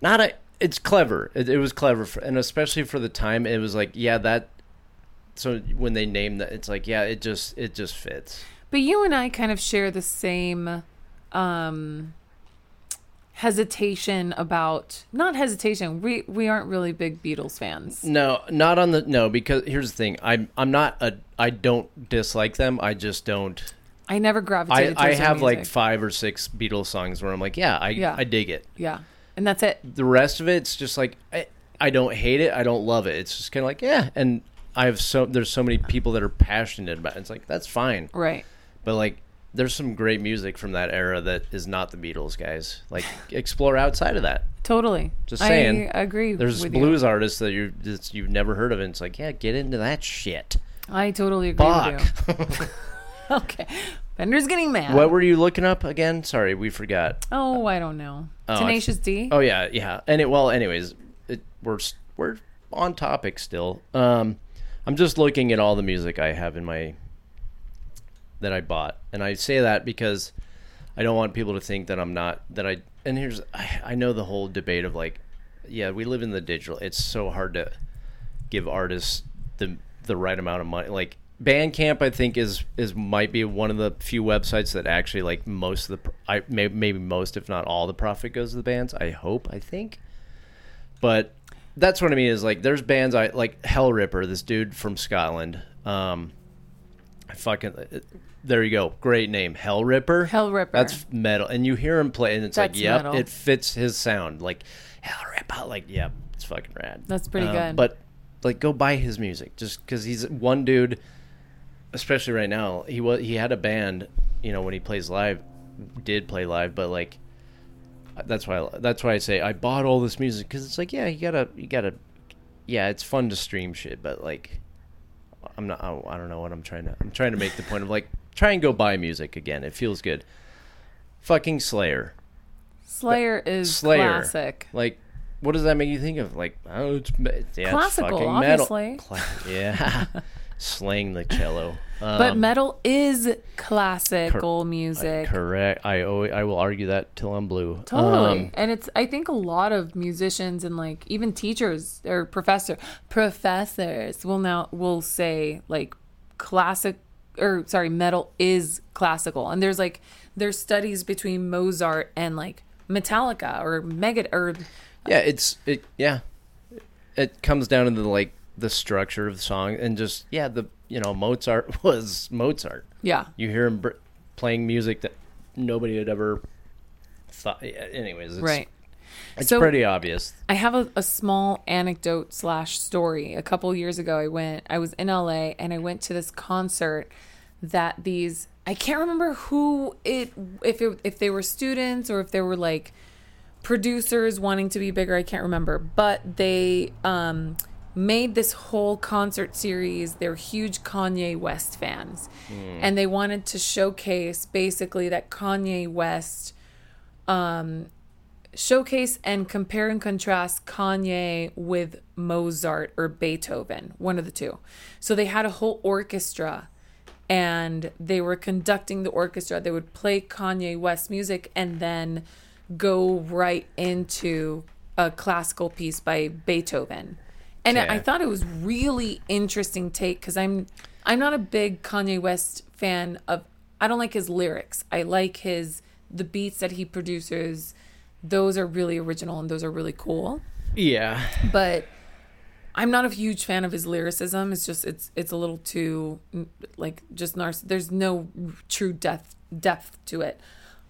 S1: not a. It's clever. It, it was clever, for, and especially for the time, it was like, yeah, that. So when they name that, it's like, yeah, it just it just fits.
S2: But you and I kind of share the same um hesitation about not hesitation. We we aren't really big Beatles fans.
S1: No, not on the no. Because here's the thing. I'm I'm not a. I don't dislike them. I just don't.
S2: I never
S1: I
S2: gravitated
S1: I
S2: their
S1: have like five or six Beatles songs where I'm like, yeah, I
S2: Yeah.
S1: I dig it.
S2: Yeah. And that's it.
S1: the rest of it, it's just like I, I don't hate it. I don't love it. It's just kind of like yeah. And I have so there's so many people that are passionate about it. It's like that's fine.
S2: Right.
S1: But like there's some great music from that era that is not the Beatles, guys. Like explore outside of that.
S2: Totally.
S1: Just saying.
S2: I agree.
S1: There's blues artists that you you've never heard of, and it's like yeah, get into that shit.
S2: I totally agree
S1: Fuck.
S2: with you. Okay. Bender's getting mad.
S1: what were you looking up again? Sorry, we forgot.
S2: oh, I don't know.
S1: Oh,
S2: Tenacious D.
S1: Oh yeah, yeah. And it well, anyways, it, we're we're on topic still. Um, I'm just looking at all the music I have in my that I bought, and I say that because I don't want people to think that I'm not that I. And here's I, I know the whole debate of like, yeah, we live in the digital. It's so hard to give artists the the right amount of money. Like Bandcamp, I think is is might be one of the few websites that actually like most of the I maybe, maybe most if not all the profit goes to the bands. I hope. I think, but that's what I mean is like there's bands I like Hellripper, this dude from Scotland. Um, I fucking there you go, great name, Hellripper.
S2: Hell Ripper.
S1: That's metal, and you hear him play, and it's like, yep,
S2: metal.
S1: it fits his sound. Like Hell Ripper, like yep, it's fucking rad.
S2: That's pretty
S1: Um,
S2: good.
S1: But like, go buy his music just because he's one dude. Especially right now, he was he had a band. You know, when he plays live, did play live, but like that's why that's why I say I bought all this music because it's like yeah, you gotta you gotta yeah, it's fun to stream shit, but like I'm not I, I don't know what I'm trying to I'm trying to make the point of like try and go buy music again. It feels good. Fucking Slayer.
S2: Slayer is
S1: Slayer.
S2: classic.
S1: Like, what does that make you think of? Like, oh, it's, yeah, it's
S2: Classical,
S1: fucking
S2: obviously.
S1: metal. Cla- yeah, slaying the cello. Um,
S2: But metal is classical music.
S1: correct. I always, I will argue that till I'm blue.
S2: Totally.
S1: Um,
S2: and it's I think a lot of musicians and like even teachers or professor professors will now will say like classic or sorry, metal is classical. And there's like there's studies between Mozart and like Metallica or Mega or
S1: yeah, it's it. Yeah, it comes down to the like the structure of the song and just yeah, the you know Mozart was Mozart.
S2: yeah.
S1: You hear him br- playing music that nobody had ever thought. yeah, Anyways, it's,
S2: Right.
S1: It's
S2: So-
S1: pretty obvious.
S2: I have a, a small anecdote slash story. A couple years ago, I went. I was in LA and I went to this concert that these. I can't remember who it if it if they were students or if they were like producers wanting to be bigger. I can't remember, but they um, made this whole concert series. They're huge Kanye West fans, hmm. and they wanted to showcase basically that Kanye West um, showcase and compare and contrast Kanye with Mozart or Beethoven, one of the two. So they had a whole orchestra and they were conducting the orchestra. They would play Kanye West music and then go right into a classical piece by Beethoven. And
S1: Okay.
S2: I thought it was really interesting take because I'm I'm not a big Kanye West fan of I don't like his lyrics. I like his the beats that he produces. Those are really original and those are really cool.
S1: Yeah,
S2: But I'm not a huge fan of his lyricism. It's just it's it's a little too like just narciss. There's no true depth depth to it.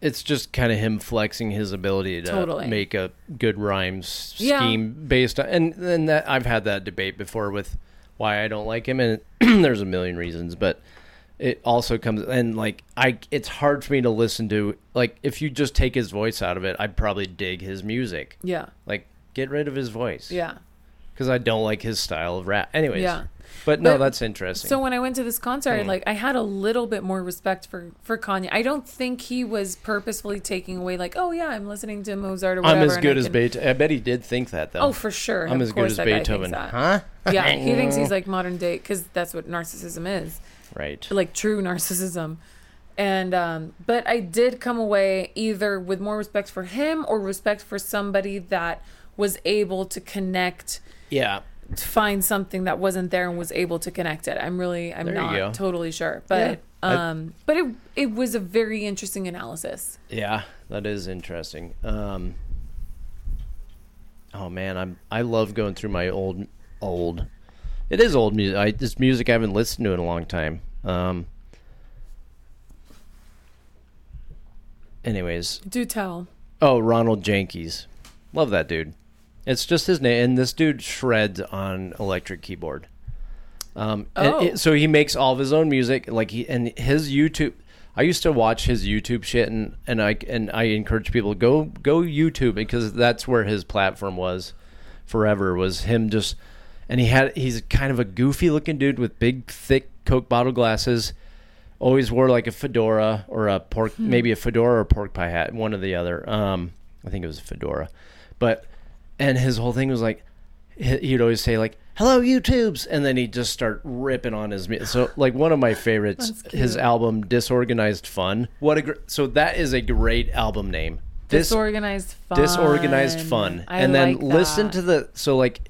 S1: It's just kind of him flexing his ability to
S2: Totally.
S1: make a good rhymes
S2: Yeah.
S1: scheme based on and and that I've had that debate before with why I don't like him and there's a million reasons but it also comes and like I it's hard for me to listen to like if you just take his voice out of it I'd probably dig his music
S2: Yeah.
S1: like get rid of his voice
S2: Yeah.
S1: Because I don't like his style of rap anyways
S2: Yeah.
S1: but no
S2: But-
S1: that's interesting
S2: So when I went to this concert,
S1: Hmm.
S2: like I had a little bit more respect for for Kanye. I don't think he was purposefully taking away like, oh yeah, I'm listening to Mozart or whatever.
S1: I'm as good as Beethoven I bet he did think that though
S2: Oh, for sure.
S1: I'm
S2: Of
S1: as good as
S2: that guy thinks
S1: Beethoven huh
S2: Yeah, he thinks he's like modern day because that's what narcissism is.
S1: right
S2: like true narcissism and um but i did come away either with more respect for him or respect for somebody that was able to connect
S1: yeah
S2: to find something that wasn't there and was able to connect it i'm really i'm
S1: There
S2: not totally sure but
S1: Yeah. I-
S2: um but it it was a very interesting analysis
S1: Yeah, that is interesting. Um, oh man, I'm I love going through my old old. It is old music. I this music I haven't listened to in a long time. Um. Anyways,
S2: do tell
S1: oh Ronald Jenkees, love that dude. It's just his name, and this dude shreds on electric keyboard. Um,
S2: Oh.
S1: it- so he makes all of his own music, like he and his YouTube. I used to watch his YouTube shit, and and I and I encourage people go go YouTube because that's where his platform was forever. Was him just, and he had he's kind of a goofy looking dude with big thick Coke bottle glasses. Always wore like a fedora or a pork, maybe a fedora or pork pie hat, one or the other. Um, I think it was a fedora, but and his whole thing was like he- he'd always say like hello youtubes. And then he'd just start ripping on his mu- so like one of my favorites his album disorganized fun. What a gr- so that is a great album name. Dis-
S2: disorganized fun.
S1: Disorganized fun.
S2: I
S1: and then
S2: like
S1: listen
S2: that.
S1: to the so like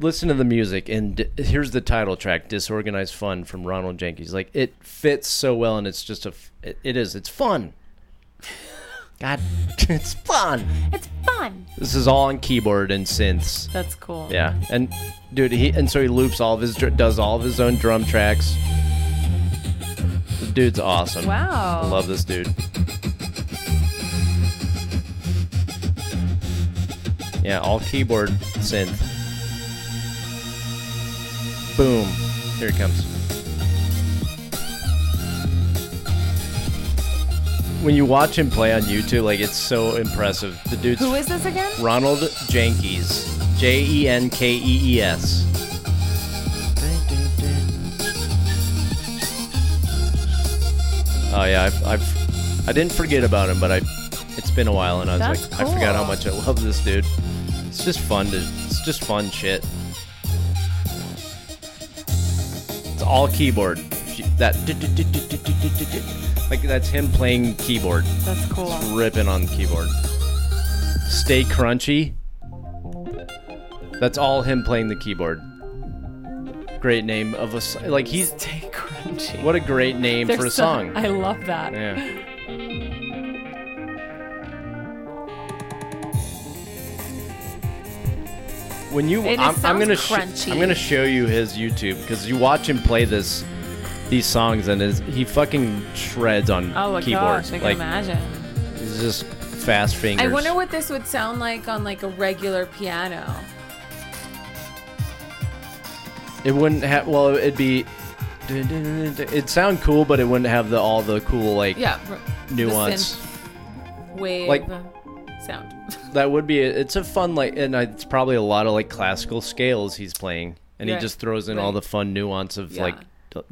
S1: listen to the music and d- here's the title track disorganized fun from ronald jenkees. Like it fits so well and it's just a f- it, it is it's fun god it's fun.
S2: It's fun.
S1: this is all on keyboard and synths.
S2: That's cool.
S1: yeah and dude he and so he loops all of his does all of his own drum tracks. The dude's awesome.
S2: Wow.
S1: i love this dude. Yeah all keyboard synth. Boom. Here it comes when you watch him play on youtube like it's so impressive the dude's
S2: Who is this again?
S1: Ronald Jenkees. J E N K E E S. Oh yeah, I've, I've I didn't forget about him, but I it's been a while, and I was
S2: That's
S1: like, I forgot how much I love this dude. It's just fun to, it's just fun shit. It's all keyboard. That like that's him playing keyboard
S2: That's cool.
S1: ripping on the keyboard. Stay crunchy. That's all him playing the keyboard. Great name of a s- like he's
S2: Stay crunchy.
S1: what a great name
S2: They're
S1: for a
S2: so-
S1: song.
S2: I love that.
S1: yeah. When you,
S2: It
S1: I'm, I'm
S2: sounds
S1: gonna, sh-
S2: crunchy.
S1: I'm gonna show you his YouTube because you watch him play this, these songs and his, he fucking shreds on
S2: Oh my
S1: keyboards.
S2: gosh, I can
S1: like
S2: imagine.
S1: he's just fast fingers.
S2: I wonder what this would sound like on like a regular piano.
S1: It wouldn't have. Well, it'd be. It'd sound cool, but it wouldn't have the all the cool like
S2: Yeah.
S1: nuance.
S2: Wave
S1: Like-
S2: sound.
S1: That would be. It's a fun like, and it's probably a lot of like classical scales he's playing, and he just throws in all the fun nuance of
S2: Yeah.
S1: like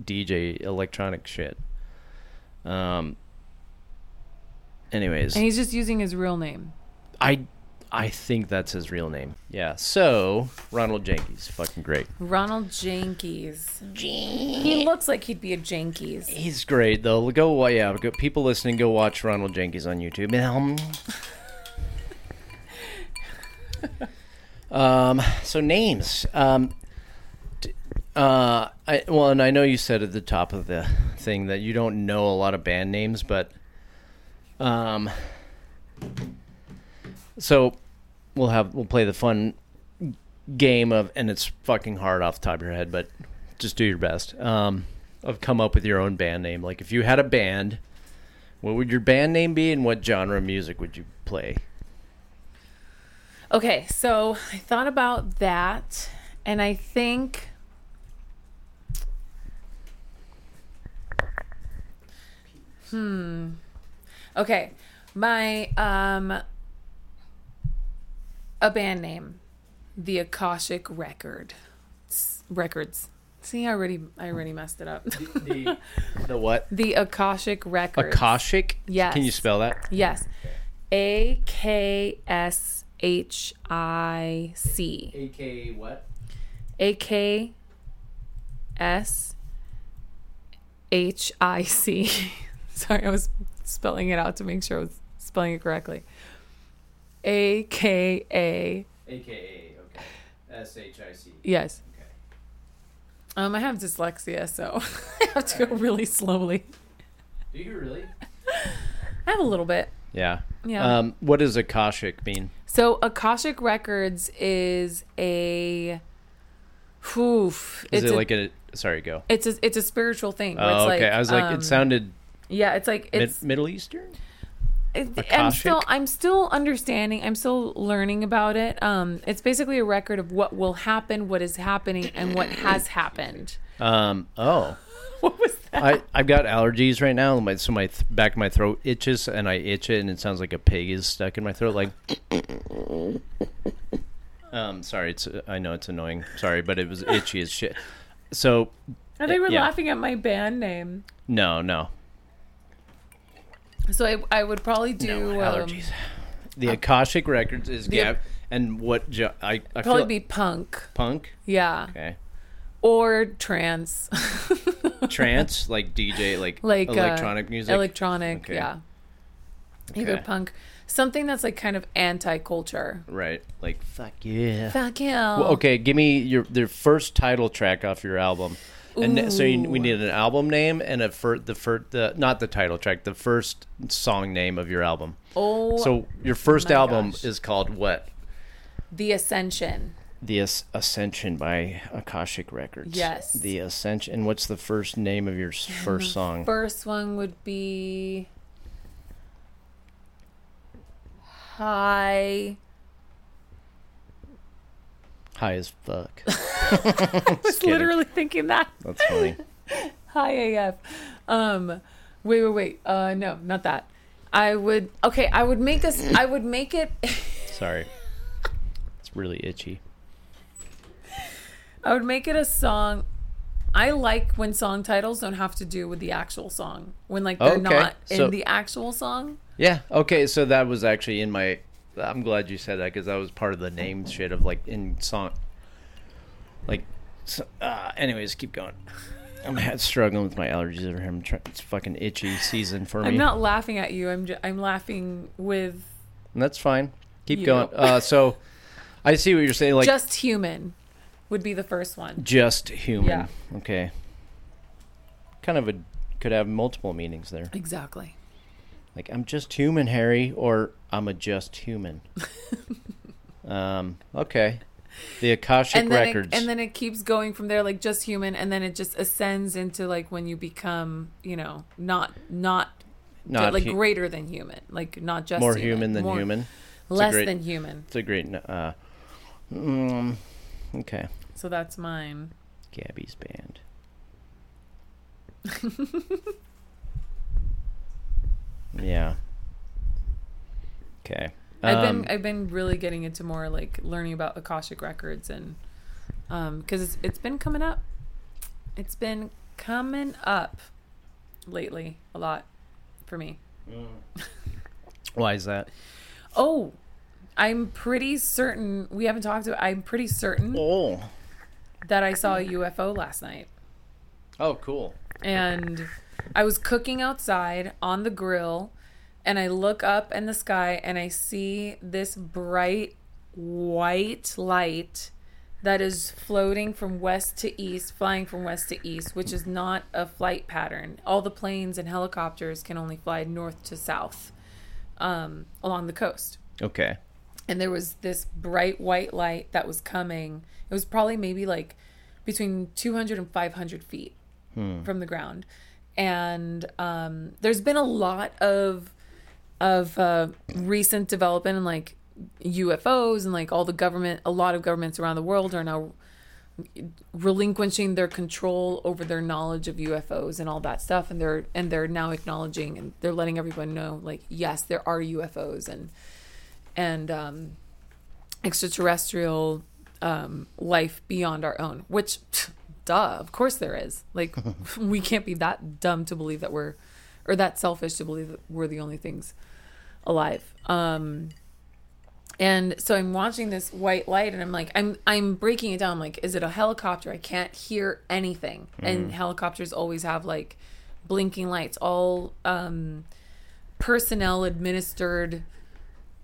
S1: DJ electronic shit. Um. Anyways,
S2: and he's just using his real name.
S1: I I think that's his real name. Yeah. So Ronald Jenkees, fucking great.
S2: Ronald Jankies. He looks like he'd be a Jankies.
S1: He's great though. Go yeah, go, people listening, go watch Ronald Jenkees on YouTube. Um, um so names. Um, d- uh, I well, and I know you said at the top of the thing that you don't know a lot of band names, but um, so we'll have we'll play the fun game of, and it's fucking hard off the top of your head, but just do your best. Um, of come up with your own band name. Like if you had a band, what would your band name be, and what genre of music would you play?
S2: Okay, so I thought about that, and I think. Hmm. Okay, my um. A band name, the Akashic Record, records. See, I already, I already messed it up.
S1: The, the what?
S2: the Akashic Records.
S1: Akashic.
S2: Yes.
S1: Can you spell that?
S2: Yes. A K S H I C.
S1: A K what?
S2: A K S H I C. Sorry, I was spelling it out to make sure I was spelling it correctly. A K A.
S1: A K A. Okay. S H I C.
S2: Yes.
S1: Okay.
S2: Um, I have dyslexia, so I have to go really slowly.
S1: Do you really?
S2: I have a little bit.
S1: Yeah.
S2: Yeah.
S1: Um, what does Akashic mean?
S2: So Akashic Records is a. Oof,
S1: Is
S2: it's
S1: it
S2: a,
S1: like a? Sorry, go.
S2: it's a it's a spiritual thing.
S1: Oh,
S2: it's
S1: okay. I was like,
S2: um,
S1: it sounded
S2: yeah, it's like
S1: mid-
S2: it's
S1: Middle Eastern.
S2: It- I'm still I'm still understanding. I'm still learning about it. Um, it's basically a record of what will happen, what is happening, and what has happened.
S1: Um. Oh.
S2: What was that?
S1: I I've got allergies right now. My so my th- back of my throat itches and I itch it and it sounds like a pig is stuck in my throat. Like. Um. Sorry. It's I know it's annoying. Sorry, but it was itchy as shit. So
S2: And they were
S1: yeah.
S2: laughing at my band name.
S1: no no
S2: So I I would probably do
S1: no
S2: um,
S1: allergies. The Akashic Records is
S2: the-
S1: Gab and what jo- I I
S2: probably
S1: feel
S2: be punk.
S1: punk.
S2: Yeah.
S1: Okay.
S2: Or trance.
S1: Trance like DJ like
S2: like uh,
S1: electronic music.
S2: Electronic,
S1: Okay.
S2: yeah. Either punk. something that's like kind of anti-culture.
S1: Right. Like fuck yeah.
S2: Fuck you.
S1: Well, okay, give me your the first title track off your album. And so you, we need an album name and a fir- the fir- the not the title track, the first song name of your album.
S2: Oh,
S1: So your first album
S2: gosh.
S1: is called what?
S2: the Ascension.
S1: The As- Ascension by Akashic Records.
S2: Yes.
S1: The Ascension. And what's the first name of your first song?
S2: First one would be High.
S1: High as fuck.
S2: I was
S1: kidding.
S2: literally thinking that.
S1: That's funny.
S2: Hi AF. Um wait, wait, wait. Uh no, not that. I would okay, I would make us I would make it
S1: Sorry. It's really itchy.
S2: I would make it a song I like when song titles don't have to do with the actual song. When like they're
S1: Okay,
S2: not in
S1: so-
S2: the actual song.
S1: Yeah. Okay. So that was actually in my. I'm glad you said that because that was part of the name shit of like in song. Like, so, uh, anyways, keep going. I'm struggling with my allergies over here. I'm trying. It's fucking itchy season for me.
S2: I'm not laughing at you. I'm ju- I'm laughing with
S1: And that's fine. Keep going. Uh, so, I see what you're saying. Like just,
S2: just human would be the first one.
S1: Just human.
S2: Yeah.
S1: Okay. Kind of a could have multiple meanings there.
S2: Exactly.
S1: Like I'm just human, Harry, or I'm a just human. um. Okay. The Akashic
S2: and then
S1: Records.
S2: It, and then it keeps going from there like just human and then it just ascends into like when you become you know not not,
S1: Not
S2: like
S1: hu-
S2: greater than human like not just
S1: more human than
S2: more-
S1: human.
S2: less
S1: great-
S2: than human
S1: It's a great. Uh, mm, okay.
S2: so that's mine
S1: Gabby's band. yeah. Okay.
S2: I've
S1: Um,
S2: been i've been really getting into more like learning about akashic records and um because it's, it's been coming up it's been coming up lately a lot for me
S1: why is that?
S2: oh i'm pretty certain we haven't talked about i'm pretty certain
S1: Oh.
S2: that i saw a ufo last night
S1: Oh, cool.
S2: and I was cooking outside on the grill and I look up in the sky and I see this bright white light that is floating from west to east, flying from west to east, which is not a flight pattern. All the planes and helicopters can only fly north to south um, along the coast
S1: Okay.
S2: and there was this bright white light that was coming. It was probably maybe like between 200 and 500 feet from the ground. And um, there's been a lot of of uh, recent development and like UFOs and like all the government. A lot of governments around the world are now relinquishing their control over their knowledge of UFOs and all that stuff and they're and they're now acknowledging and they're letting everyone know like yes there are UFOs and and um, extraterrestrial um, life beyond our own, which, duh, of course there is. Like, we can't be that dumb to believe that we're, or that selfish to believe that we're the only things alive. Um, and so I'm watching this white light, and I'm like, I'm I'm breaking it down. I'm like, is it a helicopter? I can't hear anything, and helicopters always have like blinking lights. All um, personnel administered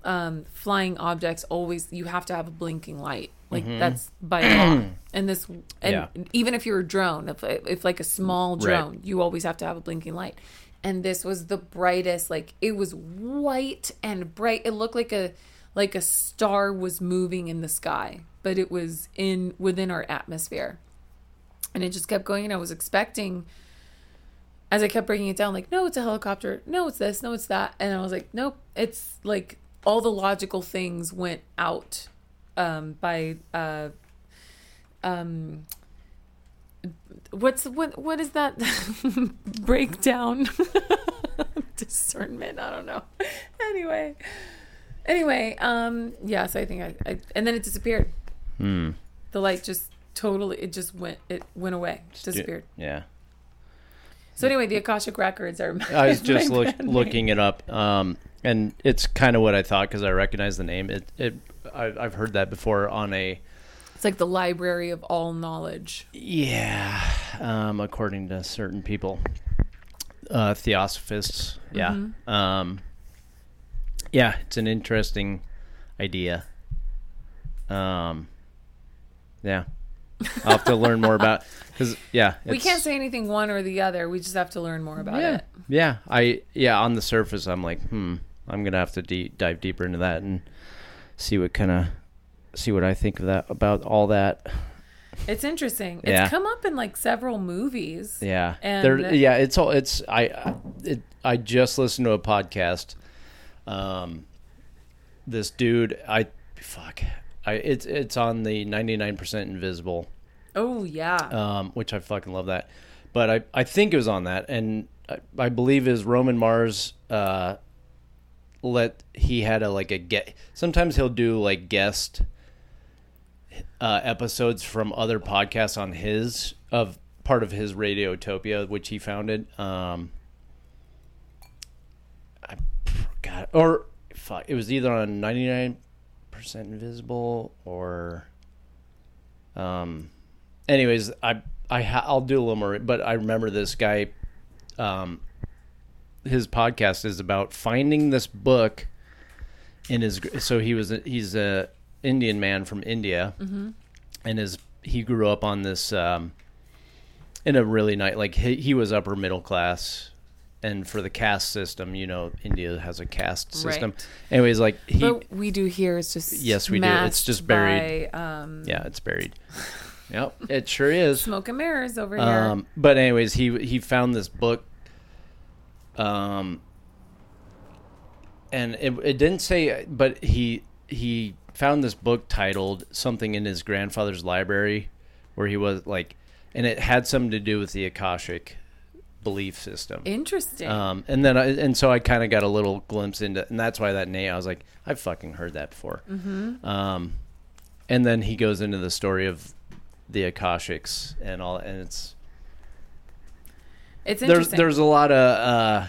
S2: um, flying objects always you have to have a blinking light like that's by law and this and
S1: Yeah.
S2: even if you're a drone if, if like a small
S1: Right.
S2: drone you always have to have a blinking light and this was the brightest like it was white and bright it looked like a like a star was moving in the sky but it was in within our atmosphere and it just kept going and i was expecting as I kept breaking it down, like, no, it's a helicopter. No, it's this. No, it's that. And I was like, nope. It's like all the logical things went out um, by uh, um, what's what what is that breakdown discernment? I don't know. Anyway, anyway, um, yeah. So I think I, I and then it disappeared.
S1: Hmm.
S2: The light just totally it just went it went away disappeared.
S1: Yeah.
S2: So anyway, the Akashic Records are.
S1: I was
S2: my
S1: just look, looking it up, um, and it's kind of what I thought because I recognize the name. It, it, I, I've heard that before on a,
S2: It's like the library of all knowledge.
S1: yeah, um, according to certain people, uh, theosophists. Yeah.
S2: Mm-hmm.
S1: Um, yeah, it's an interesting idea. Um, yeah, I'll have to learn more about because yeah,
S2: we can't say anything one or the other. We just have to learn more about
S1: yeah,
S2: it.
S1: yeah. I yeah. On the surface, I'm like, hmm. I'm gonna have to de- dive deeper into that and see what kind of see what I think of that about all that.
S2: It's interesting. It's
S1: Yeah.
S2: come up in like several movies.
S1: Yeah,
S2: And-
S1: there. Yeah, it's all. It's I. I- It. I just listened to a podcast. Um, this dude, I fuck. I it's it's on the 99% Invisible,
S2: Oh yeah.
S1: um, which I fucking love that. But I I think it was on that, and I, I believe is Roman Mars. Uh, let he had a like a get. Sometimes he'll do like guest uh, episodes from other podcasts on his of part of his Radiotopia, which he founded. Um, I forgot, or fuck, it was either on ninety nine percent invisible or, um, anyways, I I ha- I'll do a little more, but I remember this guy. Um, his podcast is about finding this book in his so he was he's a Indian man from India and his he grew up on this um in a really nice like he, he was upper middle class and for the caste system you know India has a caste system
S2: Right.
S1: anyways like he
S2: but we do here is just
S1: Yes, we do. It's just buried.
S2: by, um,
S1: yeah it's buried yep it sure is
S2: smoke and mirrors over here.
S1: Um, but anyways, he he found this book. Um, and it it didn't say, but he he found this book titled something in his grandfather's library, where he was like, and it had something to do with the akashic belief system.
S2: Interesting.
S1: Um, and then I, and so I kind of got a little glimpse into, and that's why that name I was like, I've fucking heard that before. Mm-hmm. Um, and then he goes into the story of the akashics and all, and it's
S2: it's
S1: there's there's a lot of uh,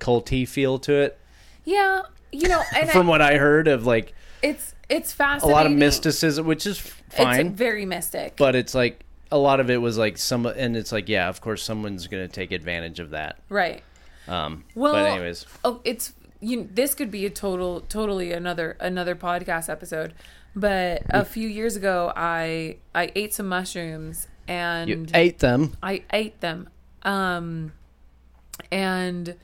S1: culty feel to it
S2: yeah, you know, and
S1: from
S2: I,
S1: what I heard of like
S2: it's it's fascinating.
S1: a lot of mysticism, which is fine,
S2: It's very mystic.
S1: but it's like a lot of it was like some, and it's like yeah, of course someone's gonna take advantage of that.
S2: right.
S1: Um,
S2: Well,
S1: but anyways,
S2: oh, it's you. This could be a total, totally another another podcast episode. But a few years ago, I I ate some mushrooms and
S1: you ate them.
S2: I ate them. Um and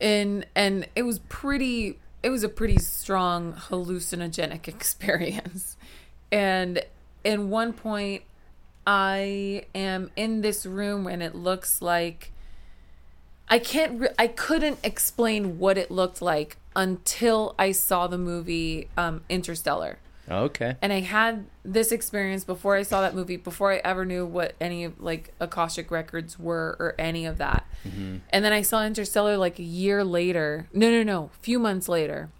S2: and and it was pretty it was a pretty strong hallucinogenic experience. And in one point I am in this room and it looks like I can't re- I couldn't explain what it looked like until I saw the movie um Interstellar
S1: Okay.
S2: and I had this experience before I saw that movie, before I ever knew what any of like Akashic records were or any of that. Mm-hmm. And then I saw Interstellar like a year later. No, no, no, a few months later.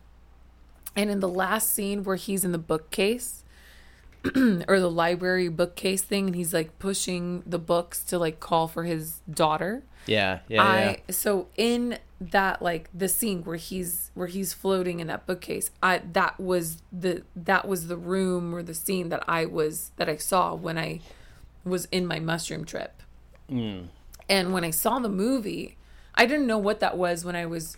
S2: And in the last scene where he's in the bookcase or the library bookcase thing and he's like pushing the books to like call for his daughter.
S1: Yeah, yeah,
S2: I
S1: yeah.
S2: so in that like the scene where he's where he's floating in that bookcase, I that was the that was the room or the scene that I was that I saw when I was in my mushroom trip.
S1: Mm.
S2: And when I saw the movie, I didn't know what that was when I was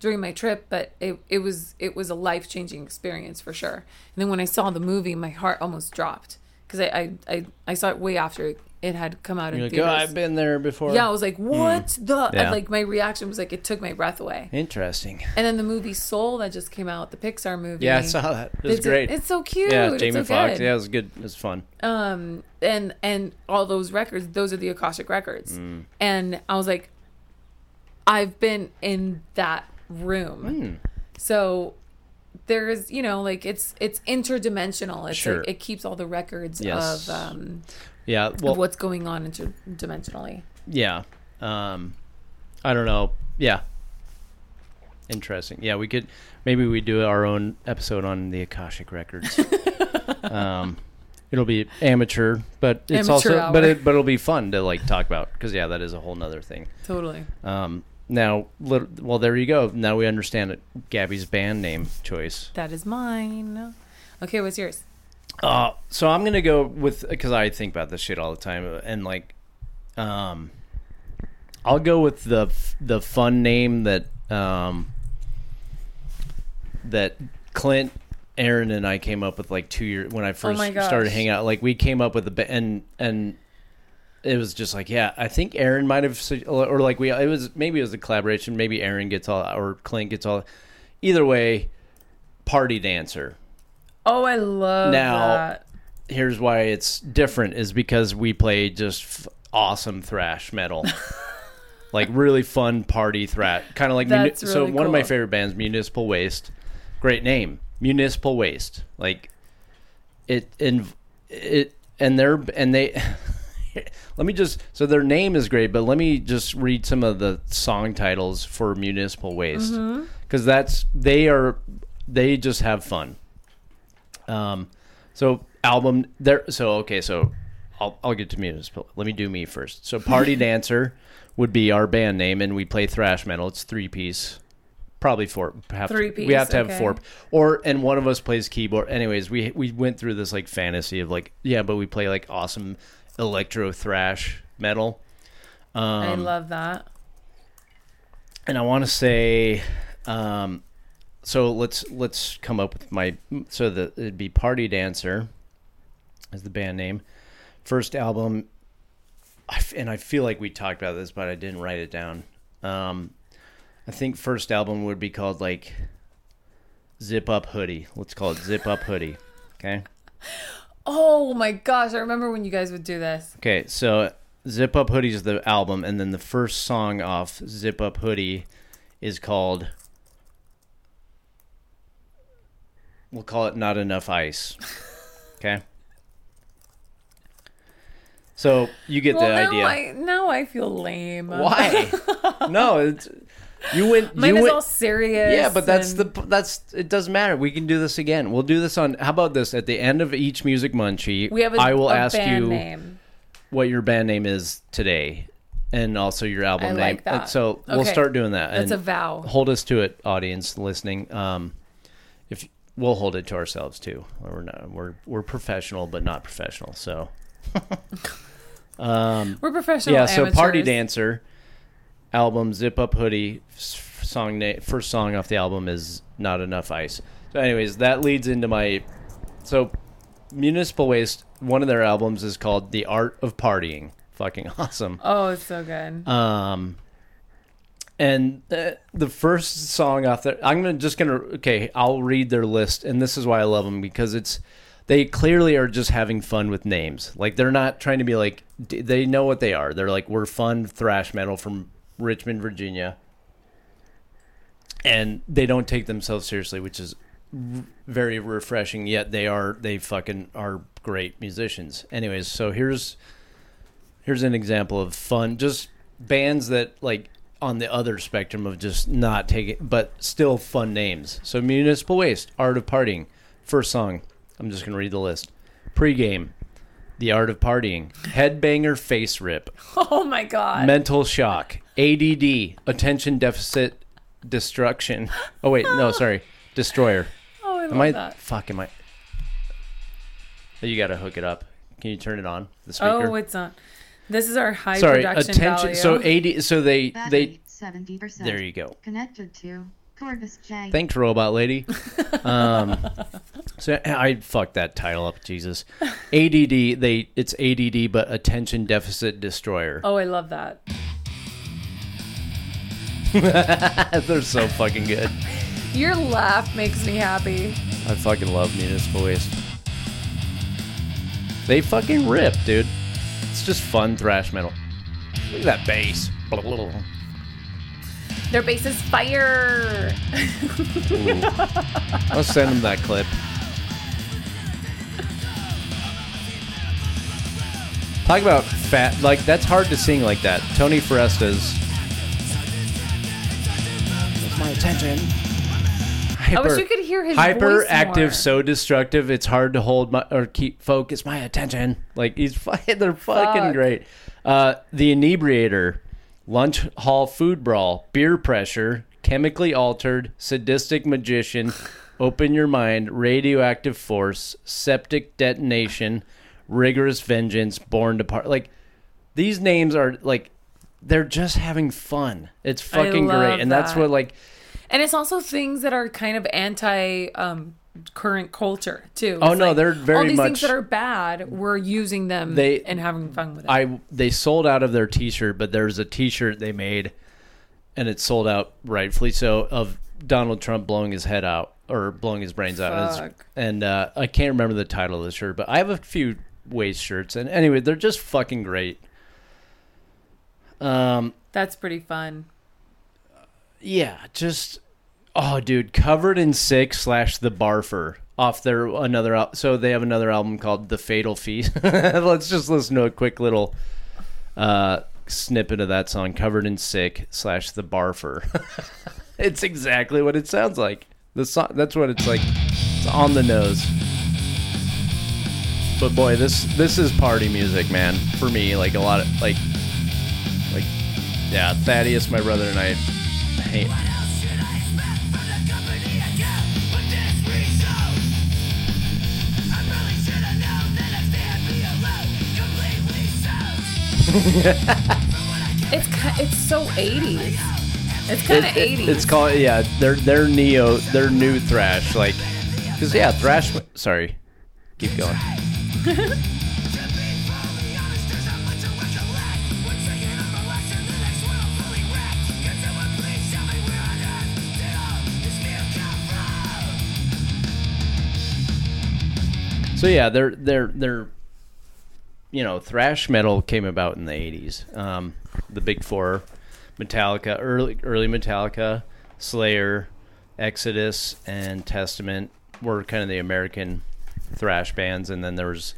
S2: during my trip, but it it was it was a life changing experience for sure. And then when I saw the movie, my heart almost dropped because I, I I I saw it way after it had come out
S1: You're
S2: in
S1: like, oh. I've been there before.
S2: Yeah, I was like, what the?
S1: Yeah.
S2: Like, my reaction was like, it took my breath away.
S1: Interesting.
S2: And then the movie Soul that just came out, the Pixar movie.
S1: Yeah, I saw that. It was
S2: it's,
S1: great.
S2: It's so cute.
S1: yeah, Jamie
S2: so
S1: Foxx. Yeah, it was good. It was fun.
S2: Um, and and all those records, those are the Akashic records.
S1: Mm.
S2: And I was like, I've been in that room.
S1: Mm.
S2: So there's, you know, like it's it's interdimensional. It's
S1: Sure.
S2: like it keeps all the records
S1: Yes.
S2: of um
S1: Yeah. Well,
S2: of what's going on interdimensionally.
S1: yeah. Um, I don't know. Yeah. Interesting. Yeah, we could maybe we do our own episode on the Akashic records. um, it'll be amateur, but it's
S2: Amateur
S1: also but it but it'll be fun to like talk about because yeah, that is a whole nother thing.
S2: Totally.
S1: Um, now, well, there you go. Now we understand it. Gabby's band name choice.
S2: That is mine. Okay, what's yours?
S1: Uh, so I'm gonna go with because I think about this shit all the time, and like, um, I'll go with the the fun name that um, that Clint, Aaron, and I came up with like two years when I first
S2: Oh my gosh.
S1: started hanging out. Like we came up with a ba- and and it was just like yeah, I think Aaron might have su- or like we it was maybe it was a collaboration. Maybe Aaron gets all or Clint gets all. Either way, party dancer.
S2: Oh, I love that.
S1: Now-
S2: that.
S1: Here's why it's different is because we play just f- awesome thrash metal. like really fun party thrash, kind of like muni-
S2: That's
S1: so.
S2: really
S1: One of my favorite bands, Municipal Waste, great name, Municipal Waste. Like it and it and they're and they. let me just so their name is great, but let me just read some of the song titles for Municipal Waste
S2: Mm-hmm.
S1: because that's they are they just have fun. Um, so album there. So okay, so I'll I'll get to municipal. Let me do me first. So Party Dancer would be our band name, and we play thrash metal. It's three piece, probably four. Have
S2: Three
S1: We have
S2: piece,
S1: to have four, or and one of us plays keyboard. Anyways, we we went through this like fantasy of like yeah, but we play like awesome electro thrash metal. Um,
S2: I love that.
S1: and I want to say, um, so let's let's come up with my so the it'd be Party Dancer, is the band name. First album, and I feel like we talked about this, but I didn't write it down. Um, I think first album would be called like Zip Up Hoodie. Let's call it Zip Up Hoodie. Okay.
S2: Oh my gosh, I remember when you guys would do this.
S1: Okay, so Zip Up Hoodie is the album, and then the first song off Zip Up Hoodie is called. We'll call it Not Enough Ice. Okay? So you get
S2: well,
S1: the
S2: now
S1: idea.
S2: I now I feel lame.
S1: Why? no, it's, you went.
S2: Mine
S1: you
S2: is
S1: went,
S2: all serious.
S1: yeah, but that's
S2: and-
S1: the that's it doesn't matter. We can do this again. We'll do this on. How about this? At the end of each music munchie,
S2: we have a,
S1: I will ask you
S2: name.
S1: what your band name is today, and also your album
S2: I
S1: name.
S2: like that.
S1: So we'll start doing that.
S2: That's a vow.
S1: hold us to it, audience listening. Um, we'll hold it to ourselves too. We're not, we're we're professional, but not professional. So. um,
S2: We're professional.
S1: yeah, so Party. Dancer album Zip Up Hoodie song na- first song off the album is Not Enough Ice. So anyways, that leads into my so Municipal Waste one of their albums is called The Art of Partying. Fucking awesome.
S2: Oh, it's so good.
S1: Um and uh, the first song off there I'm gonna just gonna okay, I'll read their list and this is why I love them because it's they clearly are just having fun with names. Like they're not trying to be like they know what they are. They're like we're fun thrash metal from Richmond, Virginia. And they don't take themselves seriously, which is very refreshing. Yet they are they fucking are great musicians. Anyways, so here's here's an example of fun just bands that like on the other spectrum of just not taking but still fun names. So municipal waste art of partying first song. I'm just going to read the list. Pre-game the art of partying headbanger face rip.
S2: Oh my god.
S1: mental shock add attention deficit destruction. Oh wait no sorry. Destroyer.
S2: Oh, I love
S1: am i
S2: that.
S1: fuck am i Oh, you gotta hook it up. Can you turn it on the oh, speaker?
S2: Oh, it's on. This is our high
S1: sorry
S2: production
S1: attention
S2: value.
S1: so 80 so they they
S3: 70%.
S1: there you go
S3: Connected to Corvus J.
S1: thanks robot lady um so i fucked that title up jesus add they it's add but attention deficit destroyer
S2: oh, I love that.
S1: they're so fucking good
S2: Your laugh makes me happy.
S1: i fucking love municipal waste they fucking rip dude it's just fun thrash metal look at that bass
S2: Their bass is fire.
S1: Ooh. i'll send them that clip Talk about fat. Like that's hard to sing like that. Tony Foresta's. That's my attention.
S2: I wish you could hear his
S1: hyper
S2: voice
S1: active,
S2: more.
S1: so destructive. It's hard to hold my or keep focus my attention. Like he's fucking, they're fucking
S2: Fuck.
S1: great. Uh, the inebriator, lunch hall food brawl, beer pressure, chemically altered, sadistic magician, open your mind, radioactive force, septic detonation, rigorous vengeance, born to part. Like these names are like they're just having fun. It's fucking great, and that's what like.
S2: And it's also things that are kind of anti um, current culture too.
S1: Oh,
S2: It's
S1: no, they're very
S2: all these
S1: much-
S2: things that are bad. We're using them
S1: They-
S2: and having fun with it.
S1: I they sold out of their T-shirt, but there's a T-shirt they made, and it sold out rightfully so of Donald Trump blowing his head out or blowing his brains out, and, and uh, I can't remember the title of the shirt, but I have a few Waste shirts, and anyway, they're just fucking great. Um,
S2: That's pretty fun.
S1: Yeah, just oh, dude, covered in sick slash the barfer off their another. al- So they have another album called The Fatal Feast. Let's just listen to a quick little uh, snippet of that song, covered in sick slash the barfer. it's exactly what it sounds like. The song, that's what it's like. It's on the nose. But boy, this this is party music, man. For me, like a lot of like, like, yeah, Thaddeus, my brother, and I hate.
S2: It's it's so 80s. It's kind of
S1: It- it-
S2: 80s.
S1: It's called yeah. They're they're neo. They're new thrash. Like, cause yeah, thrash. Sorry, keep going. So yeah, they're they're they're you know thrash metal came about in the '80s. Um, the big four, Metallica, early early Metallica, Slayer, Exodus, and Testament were kind of the American thrash bands, and then there was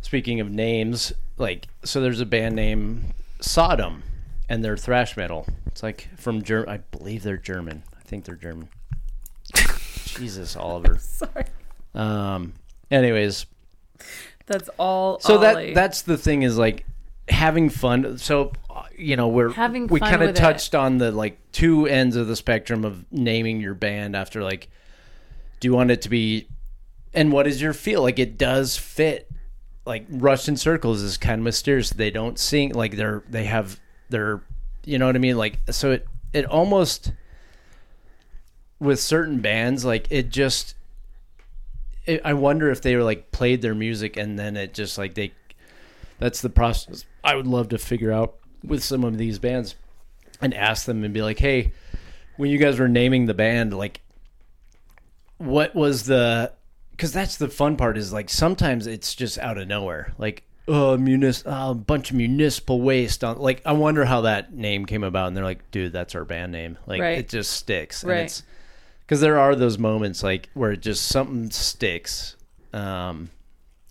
S1: speaking of names, like so there's a band named Sodom, and they're thrash metal. It's like from Germ. I believe they're German. I think they're German. Jesus, Oliver.
S2: Sorry.
S1: Um. Anyways,
S2: That's all.
S1: so
S2: Ollie.
S1: that that's the thing is like having fun. So you know we're
S2: Having
S1: we kind of
S2: with it.
S1: touched on the like two ends of the spectrum of naming your band after like do you want it to be and what is your feel like it does fit like Russian Circles is kind of mysterious. They don't sing like they're they have their you know what I mean like so it it almost with certain bands like it just it, I wonder if they were like played their music and then it just like they that's the process I would love to figure out with some of these bands and ask them and be like hey when you guys were naming the band like what was the because that's the fun part is like sometimes it's just out of nowhere like oh munis oh, a bunch of municipal waste on like i wonder how that name came about and they're like dude that's our band name like
S2: Right.
S1: it just sticks
S2: Right.
S1: and it's because there are those moments like where it just something sticks um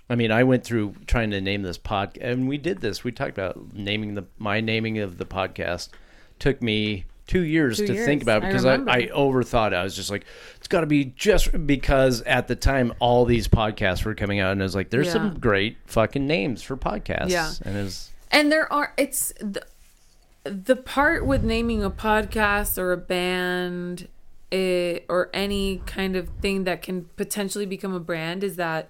S1: i mean i went through trying to name this pod and we did this we talked about naming the my naming of the podcast took me two years
S2: Two
S1: to
S2: years.
S1: think about because I,
S2: remember.
S1: I overthought it. I was just like, it's got to be just because at the time all these podcasts were coming out, and I was like, there's
S2: Yeah.
S1: some great fucking names for podcasts.
S2: Yeah.
S1: and was
S2: And there are it's the, the part with naming a podcast or a band eh, or any kind of thing that can potentially become a brand is that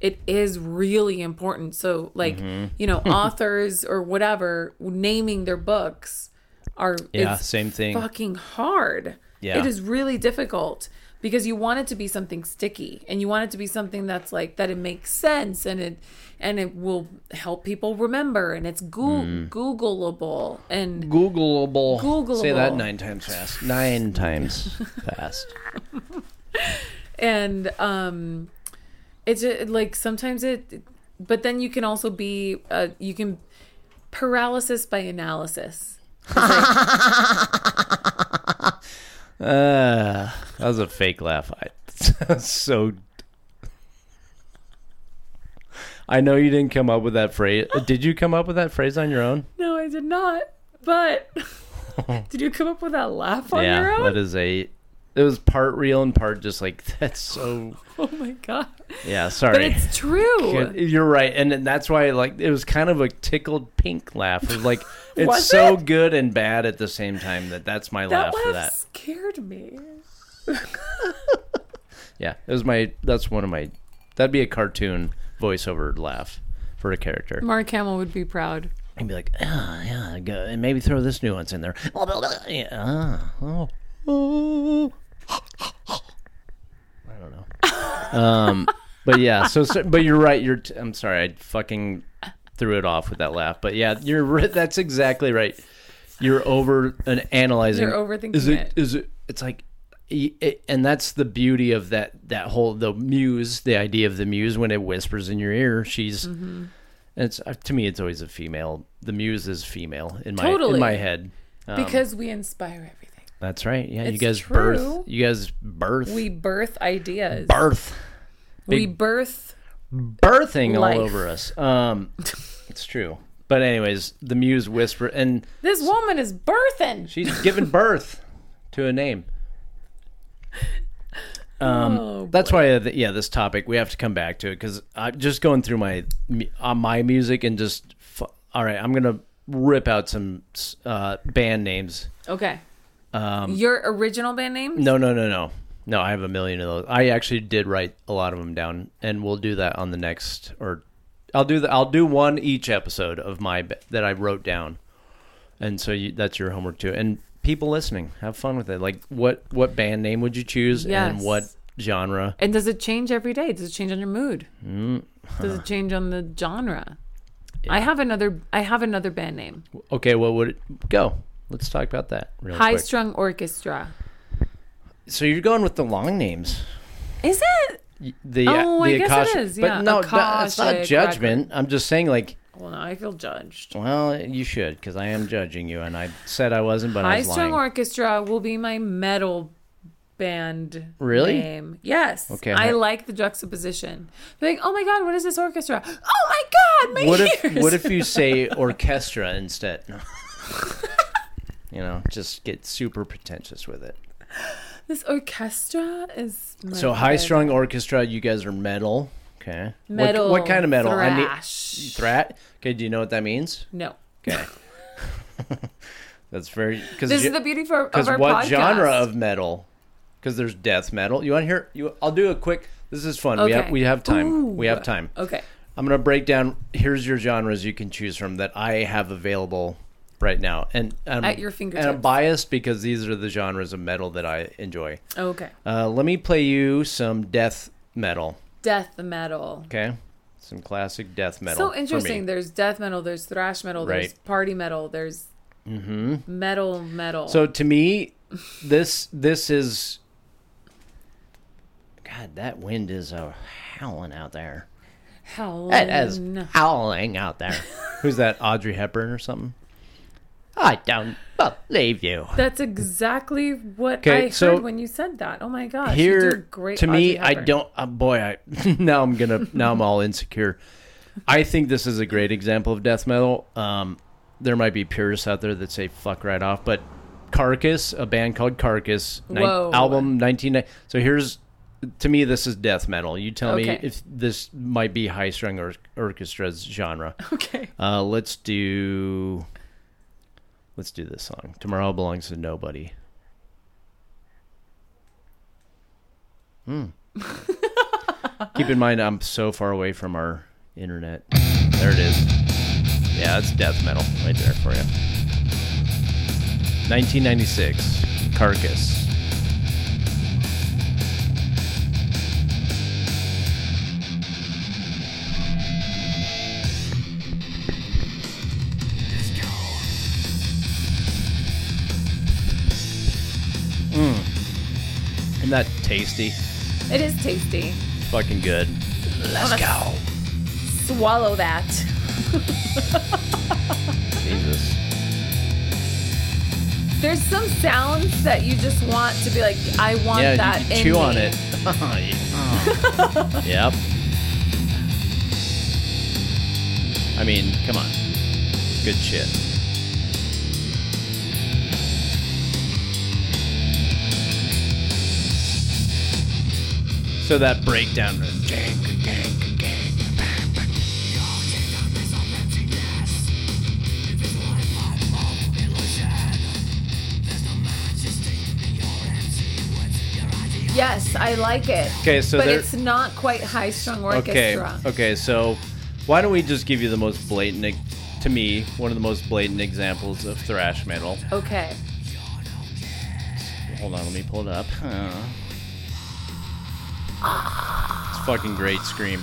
S2: it is really important. So like,
S1: Mm-hmm.
S2: you know, authors or whatever naming their books are
S1: Yeah, same thing.
S2: fucking hard.
S1: Yeah.
S2: It is really difficult because you want it to be something sticky and you want it to be something that's like that it makes sense and it and it will help people remember and it's goo-
S1: Mm.
S2: googleable and
S1: Googleable.
S2: Googleable.
S1: Say that nine times fast. Nine times fast.
S2: and um it's just, like sometimes it but then you can also be uh you can paralysis by analysis
S1: Uh, that was a fake laugh. I so. I know you didn't come up with that phrase. Did you come up with that phrase on your own?
S2: no i did not but did you come up with that laugh on
S1: yeah,
S2: your own
S1: that is a. It was part real and part just like that's so.
S2: oh my god
S1: Yeah, sorry.
S2: but it's true
S1: You're right, and that's why like it was kind of a tickled pink laugh. It was like it's
S2: Was
S1: so
S2: it?
S1: good and bad at the same time that that's my
S2: that
S1: laugh for that.
S2: scared me
S1: Yeah, it was my. That's one of my. That'd be a cartoon voiceover laugh for a character.
S2: mark hamill would be proud
S1: and be like, ah, yeah, go, and maybe throw this nuance in there. Yeah, ah, oh, Oh. I don't know. Um, but yeah. So, so but you're right. You're. T- I'm sorry. I fucking threw it off with that laugh. But yeah, you're. ri- That's exactly right. You're over an analyzing.
S2: You're overthinking
S1: Is it?
S2: it.
S1: Is it? It's like. y- It, and that's the beauty of that that whole the muse the idea of the muse when it whispers in your ear she's
S2: Mm-hmm.
S1: it's uh, to me it's always a female the muse is female in my
S2: Totally.
S1: in my head Um,
S2: because we inspire everything.
S1: That's right. Yeah, you guys
S2: true.
S1: birth. You guys birth.
S2: We birth ideas.
S1: birth.
S2: we birth.
S1: Birthing
S2: Life.
S1: all over us. Um, it's true. But anyways, the muse whisper, and
S2: This woman is birthing.
S1: she's given birth to a name. Um,
S2: Oh,
S1: that's why, uh, yeah, this topic we have to come back to it because I'm just going through my uh, my music and just all right. I'm gonna rip out some uh, band names.
S2: Okay.
S1: Um,
S2: Your original band name?
S1: No, no, no, no. No, I have a million of those. I actually did write a lot of them down, and we'll do that on the next. Or I'll do the. I'll do one each episode of my that I wrote down, and so you, that's your homework too. And people listening, have fun with it. Like, what what band name would you choose, and what genre?
S2: And does it change every day? Does it change on your mood?
S1: Mm,
S2: Does it change on the genre? I have another. I have another band name.
S1: Okay, what would it go? Let's talk about that real
S2: High
S1: quick.
S2: Strung Orchestra.
S1: So you're going with the long names.
S2: Is it?
S1: The
S2: Oh, uh,
S1: the
S2: I guess it
S1: Akashic-
S2: is, yeah.
S1: But no, that's not
S2: Akashic
S1: judgment. I'm just saying, like,
S2: Well, I feel judged.
S1: Well, you should, because I am judging you, and I said I wasn't, but I
S2: High
S1: was
S2: Strung. Orchestra will be my metal band
S1: Really?
S2: name. Yes.
S1: Okay,
S2: I like the juxtaposition. Like, oh my god, what is this orchestra? Oh my god, my
S1: what if what if you say orchestra instead? you know, just get super pretentious with it.
S2: this orchestra is
S1: So high strung orchestra, you guys are metal. Okay. What-
S2: metal.
S1: What, kind of metal? I mean,
S2: Thrash.
S1: thrat. Okay. Do you know what that means?
S2: no.
S1: Okay. That's very because
S2: This is the beauty for,
S1: because what
S2: podcast.
S1: genre of metal? Because there's death metal. You want to hear? You, I'll do a quick. This is fun. We have we have time. we have time.
S2: Okay.
S1: I'm gonna break down. Here's your genres you can choose from that I have available right now, and I'm,
S2: At your fingertips.
S1: And I'm biased because these are the genres of metal that I enjoy.
S2: Okay.
S1: Uh, let me play you some death metal.
S2: Death metal.
S1: Okay, some classic death metal.
S2: So interesting. There's death metal, there's thrash metal, there's party metal, there's
S1: Mm-hmm.
S2: metal metal.
S1: So to me, this this is. God, that wind is uh, howling out there.
S2: Howlin'.
S1: It is howling out there. Who's that? Audrey Hepburn or something? I don't believe you.
S2: That's exactly what
S1: Okay,
S2: I heard
S1: so
S2: when you said that. Oh my gosh.
S1: Here,
S2: you did great
S1: to me,
S2: Audrey
S1: I don't. Uh, boy, I now I'm gonna now I'm all insecure. I think this is a great example of death metal. Um, there might be purists out there that say "fuck right off," but Carcass, a band called Carcass, nin-
S2: Whoa.
S1: album 19. So here's to me, this is death metal. You tell me if this might be high strung or orchestra's genre.
S2: Okay.
S1: Uh, let's do. Let's do this song. Tomorrow belongs to nobody. Hmm. Keep in mind, I'm so far away from our internet. There it is. Yeah, it's death metal right there for you. 1996, Carcass. That tasty?
S2: It is tasty.
S1: Fucking good. Let's go.
S2: Swallow that.
S1: Jesus.
S2: There's some sounds that you just want to be like, I want
S1: Yeah,
S2: that
S1: you
S2: in
S1: chew
S2: me.
S1: on it. Oh, yep. I mean, come on. Good shit. So that breakdown. Room.
S2: Yes, I like it.
S1: Okay, so
S2: but
S1: there-
S2: it's not quite high strung
S1: Okay.
S2: orchestra.
S1: Okay. So, why don't we just give you the most blatant, to me, one of the most blatant examples of thrash metal?
S2: Okay.
S1: hold on, let me pull it up. Uh, it's a fucking great scream.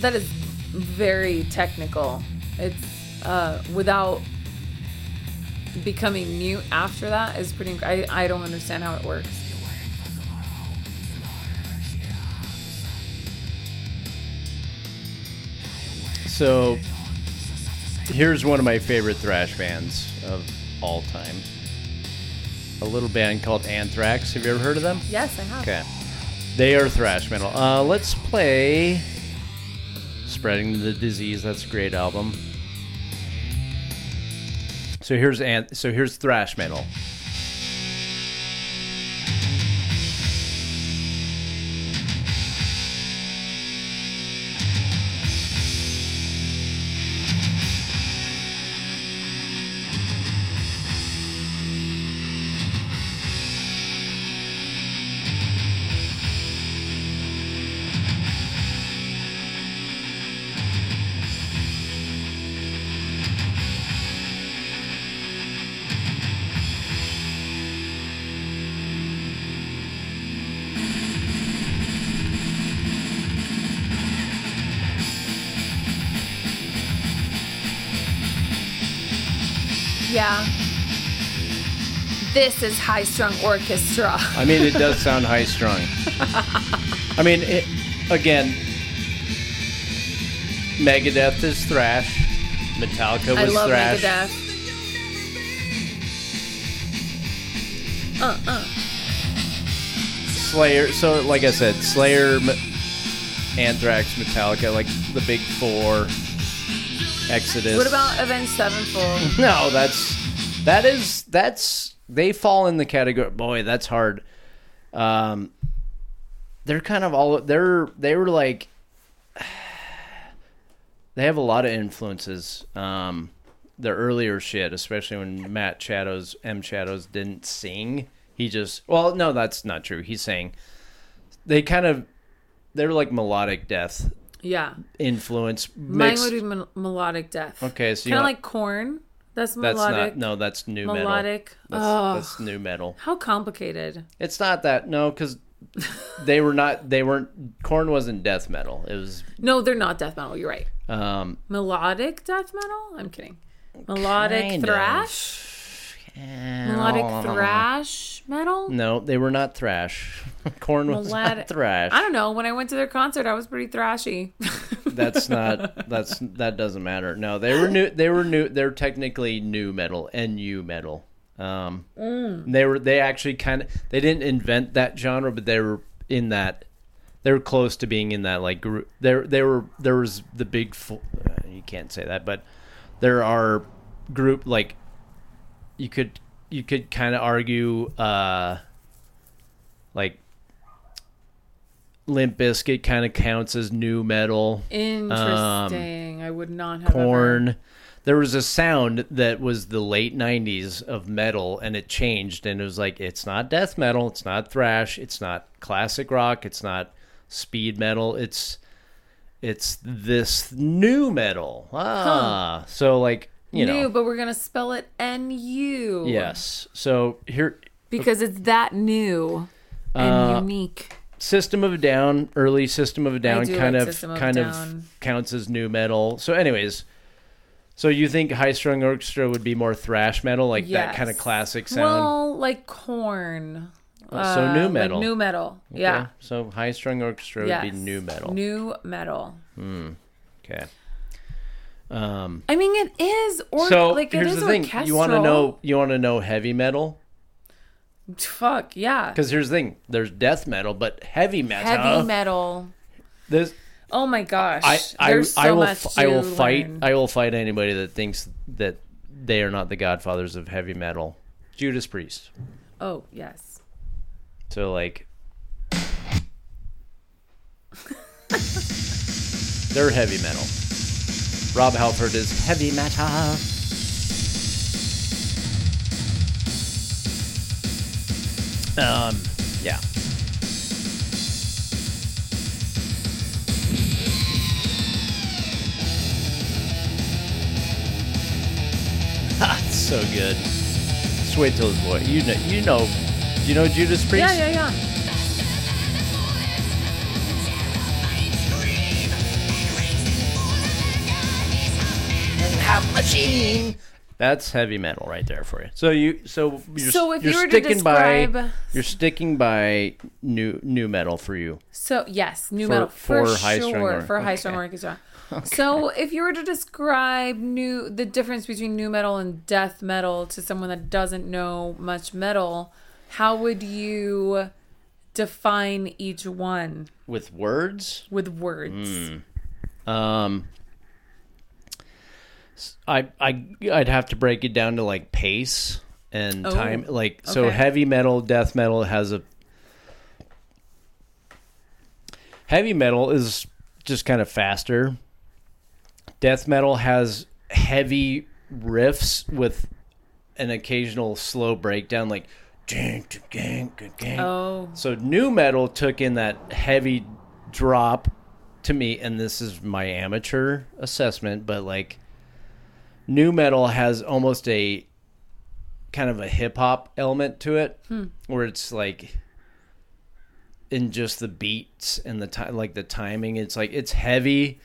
S2: That is very technical. It's uh, without becoming mute after that is pretty. inc- I I don't understand how it works.
S1: So, here's one of my favorite thrash bands of all time. A little band called Anthrax. Have you ever heard of them?
S2: Yes, I have.
S1: Okay. They are thrash metal. Uh, let's play Spreading the Disease. That's a great album. So here's an- so here's thrash metal.
S2: This is high strung orchestra.
S1: I mean, it does sound high strung. I mean, it, again, Megadeth is thrash. Metallica was I
S2: love
S1: thrash.
S2: Megadeth. Uh uh.
S1: Slayer. So, like I said, Slayer, M- Anthrax, Metallica, like the big four. Exodus.
S2: What about Avenged Sevenfold?
S1: No, that's that is that's they fall in the category. Boy, that's hard. Um, they're kind of all they're they were like they have a lot of influences. Um, their earlier shit, especially when Matt Shadows M Shadows didn't sing, he just well, no, that's not true. He sang. They kind of they're like melodic death
S2: Yeah.
S1: influence
S2: Mine would be mel- melodic death.
S1: okay, so you
S2: Kind of like Korn. That's
S1: that's
S2: melodic.
S1: not no, that's new metal.
S2: melodic.
S1: That's, that's new metal.
S2: how complicated.
S1: It's not that no, because they were not. They weren't. Korn wasn't death metal. It was.
S2: No, they're not death metal. You're right.
S1: Um,
S2: Melodic death metal? I'm kidding. Melodic
S1: kind of.
S2: thrash? Melodic thrash metal?
S1: No, they were not thrash. Korn was
S2: Melodic-
S1: thrash.
S2: I don't know. When I went to their concert, I was pretty thrashy.
S1: That's not. That's that doesn't matter. No, they were new. They were new. They're technically new metal. Nu metal. Um,
S2: Mm.
S1: they were. They actually kind of. They didn't invent that genre, but they were in that. They were close to being in that like group. There, they were. There was the big. Fo- you can't say that, but there are group like. You could. You could kind of argue. uh Like. Limp Bizkit kind of counts as new metal.
S2: Interesting. I would not have ever-
S1: Korn. There was a sound that was the late '90s of metal, and it changed, and it was like it's not death metal, it's not thrash, it's not classic rock, it's not speed metal, it's it's this new metal. Ah, so like you
S2: new,
S1: know,
S2: but we're gonna spell it N U.
S1: yes. So here,
S2: because it's that new and
S1: Uh,
S2: unique.
S1: System of a Down, early System of a Down,
S2: do
S1: kind
S2: like
S1: of
S2: System of a
S1: kind
S2: Down.
S1: of counts as new metal. So, anyways, so you think High Strung Orchestra would be more thrash metal, like that kind of classic sound?
S2: Well, like Korn.
S1: Oh, so new
S2: like
S1: metal.
S2: new metal.
S1: Okay,
S2: Yeah.
S1: So High Strung Orchestra would be new metal.
S2: New metal.
S1: okay. Um.
S2: I mean, it is. Or
S1: so
S2: like it
S1: here's
S2: is
S1: the thing:
S2: orchestral.
S1: you want to know you want to know heavy metal
S2: Fuck yeah.
S1: because here's the thing: there's death metal, but heavy metal.
S2: Heavy metal.
S1: This
S2: Oh my gosh.
S1: I I,
S2: so
S1: I will I will
S2: to
S1: fight. I will fight anybody that thinks that they are not the godfathers of heavy metal. Judas Priest.
S2: Oh yes.
S1: So like they're heavy metal. Rob Halford is heavy metal. Um yeah. That's so good. Just wait till his voice. You know, you know. Do you know Judas Priest?
S2: Yeah, yeah, yeah.
S1: That's heavy metal right there for you. So you, so you're,
S2: So if
S1: you're
S2: you were to
S1: sticking by, you're sticking by new new metal for you.
S2: So yes, new
S1: For-
S2: metal for,
S1: for high-strung
S2: sure
S1: or-
S2: for high strung
S1: okay.
S2: orchestra. So if you were to describe new the difference between new metal and death metal to someone that doesn't know much metal, how would you define each one
S1: With words,
S2: with words?
S1: Hmm. um, I I I'd have to break it down to like pace and
S2: Oh,
S1: time. Like so,
S2: okay.
S1: heavy metal, death metal has a heavy metal is just kind of faster. Death metal has heavy riffs with an occasional slow breakdown, like.
S2: Oh,
S1: So new metal took in that heavy drop to me, and this is my amateur assessment, but like new metal has almost a kind of a hip hop element to it, where it's like in just the beats and the time, like the timing. It's like it's heavy,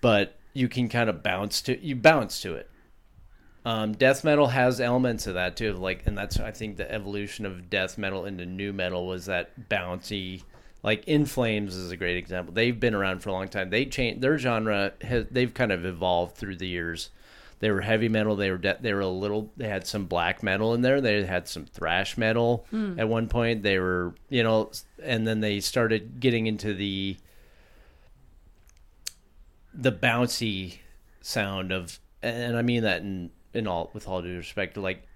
S1: but you can kind of bounce to you bounce to it. Um, death metal has elements of that too, like, and that's I think the evolution of death metal into new metal was that bouncy. Like In Flames is a great example. They've been around for a long time. They changed their genre. Has, they've kind of evolved through the years. They were heavy metal. They were de- they were a little. They had some black metal in there. They had some thrash metal hmm. at one point. They were you know, and then they started getting into the the bouncy sound of, and I mean that in in all with all due respect, like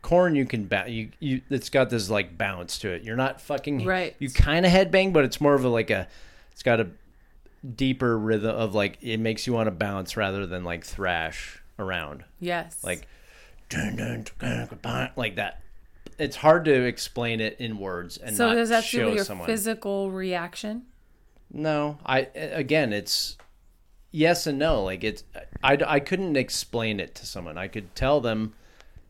S1: Korn you can ba- you you it's got this like bounce to it. You're not fucking
S2: Right.
S1: You kind of headbang, but it's more of a like a it's got a deeper rhythm of like it makes you want to bounce rather than like thrash around
S2: yes.
S1: like dun, dun, dun, like that. It's hard to explain it in words and
S2: so
S1: not
S2: does that
S1: show
S2: your
S1: someone.
S2: physical reaction?
S1: No, I again, it's yes and no. Like it's, I, I couldn't explain it to someone. I could tell them,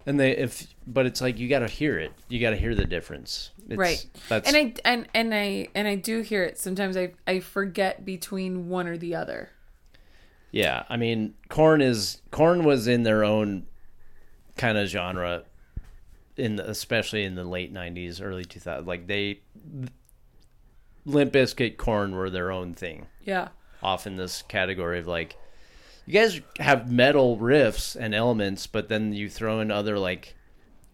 S1: and they if, but it's like you got to hear it. You got to hear the difference. It's,
S2: right.
S1: That's
S2: and I and and I and I do hear it. Sometimes I I forget between one or the other.
S1: Yeah. I mean, Korn is Korn was in their own kind of genre, in the, especially in the late '90s, early 2000s. Like they, Limp Bizkit, Korn were their own thing.
S2: Yeah.
S1: off in this category of like you guys have metal riffs and elements, but then you throw in other like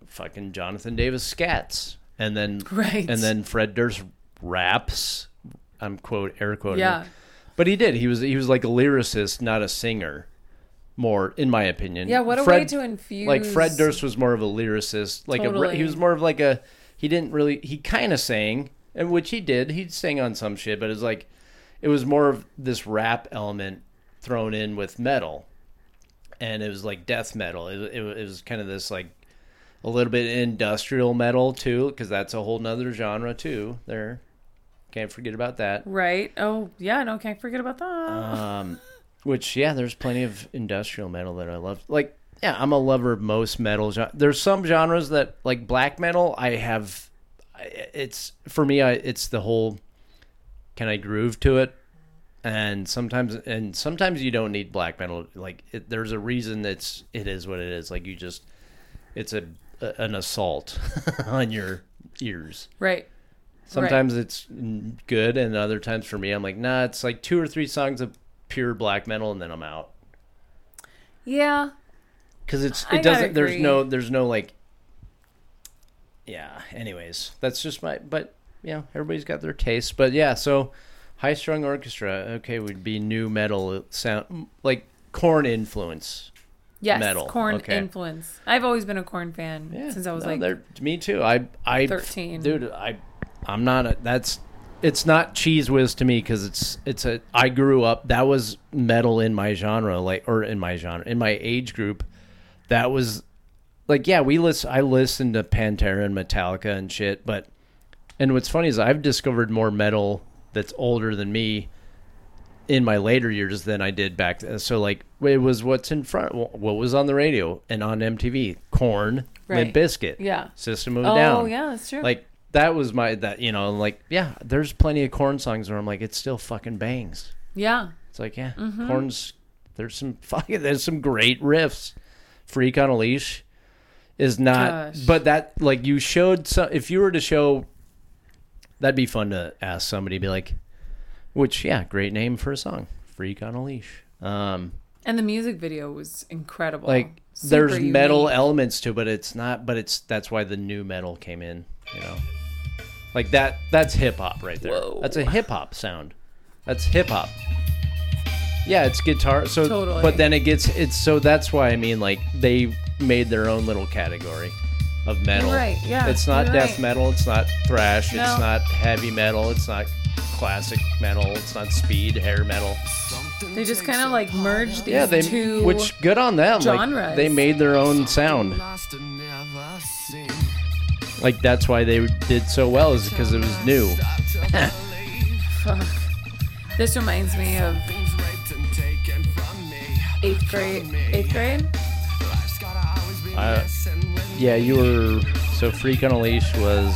S1: fucking Jonathan Davis scats, and then
S2: Right.
S1: and then Fred Durst raps. I'm quote air quoting.
S2: Yeah.
S1: But he did. He was he was like a lyricist, not a singer. More, in my opinion.
S2: Yeah, what a way
S1: Fred-
S2: to infuse
S1: Like Fred Durst was more of a lyricist. Like a, he was more of like a. He didn't really. He kind of sang, and which he did. He sang on some shit, but it was like, it was more of this rap element thrown in with metal, and it was like death metal. It, it, it was kind of this like a little bit industrial metal too, because that's a whole nother genre too. There, can't forget about that.
S2: Right. Oh yeah. No, can't forget about that.
S1: Um, which yeah, there's plenty of industrial metal that I love. Like yeah, I'm a lover of most metal. There's some genres that like black metal. I have, it's for me. I it's the whole. Can I groove to it? And sometimes, and sometimes you don't need black metal. Like it, there's a reason that's it is what it is. Like you just, it's a, a an assault on your ears.
S2: right.
S1: Sometimes it's mm, good, and other times for me, I'm like, nah. It's like two or three songs of pure black metal, and then I'm out
S2: Yeah.
S1: because it's it
S2: gotta
S1: doesn't. There's no there's no like. Yeah. Anyways, that's just my. But you know, everybody's got their taste. But yeah, so high strung orchestra. Okay, would be new metal sound like Korn influence.
S2: Yes.
S1: Metal,
S2: Korn
S1: okay.
S2: influence. I've always been a Korn fan
S1: Yeah,
S2: since I was
S1: no,
S2: like
S1: me too. I I
S2: 13.
S1: dude. I I'm not. A, that's it's not Cheez Whiz to me because it's it's a. I grew up. That was metal in my genre, like or in my genre in my age group. That was like yeah. We list I listened to Pantera and Metallica and shit. But and what's funny is I've discovered more metal that's older than me in my later years than I did back then. So like it was what's in front, what was on the radio and on MTV. Korn,
S2: Right.
S1: Limp Bizkit,
S2: Yeah.
S1: System of a
S2: Oh,
S1: Down.
S2: yeah, that's true.
S1: Like that was my that you know like yeah. There's plenty of Korn songs where I'm like it still fucking bangs.
S2: yeah.
S1: It's like yeah,
S2: Mm-hmm.
S1: Korn's there's some fucking there's some great riffs. Freak on a Leash is not,
S2: Gosh.
S1: but that like you showed some. If you were to show, that'd be fun to ask somebody. Be like, which yeah, great name for a song, Freak on a Leash. Um,
S2: And the music video was incredible.
S1: like
S2: Super
S1: there's metal elements to, it, but it's not. But it's that's why the new metal came in. You know, like that. That's hip hop right there.
S2: Whoa.
S1: That's a hip hop sound. That's hip hop. Yeah, it's guitar. So,
S2: Totally.
S1: but then it gets it's so that's why I mean like they made their own little category of metal.
S2: You're right, yeah,
S1: It's not
S2: you're
S1: death
S2: right.
S1: metal. It's not thrash.
S2: No.
S1: It's not heavy metal. It's not classic metal. It's not speed hair metal.
S2: They just kind of like merged these
S1: Yeah, they
S2: two.
S1: which good on them. Like, they made their own sound. Like that's why they did so well is because it was new.
S2: Fuck. This reminds me of eighth grade. Eighth grade.
S1: Uh, yeah, you were so Freak on a Leash was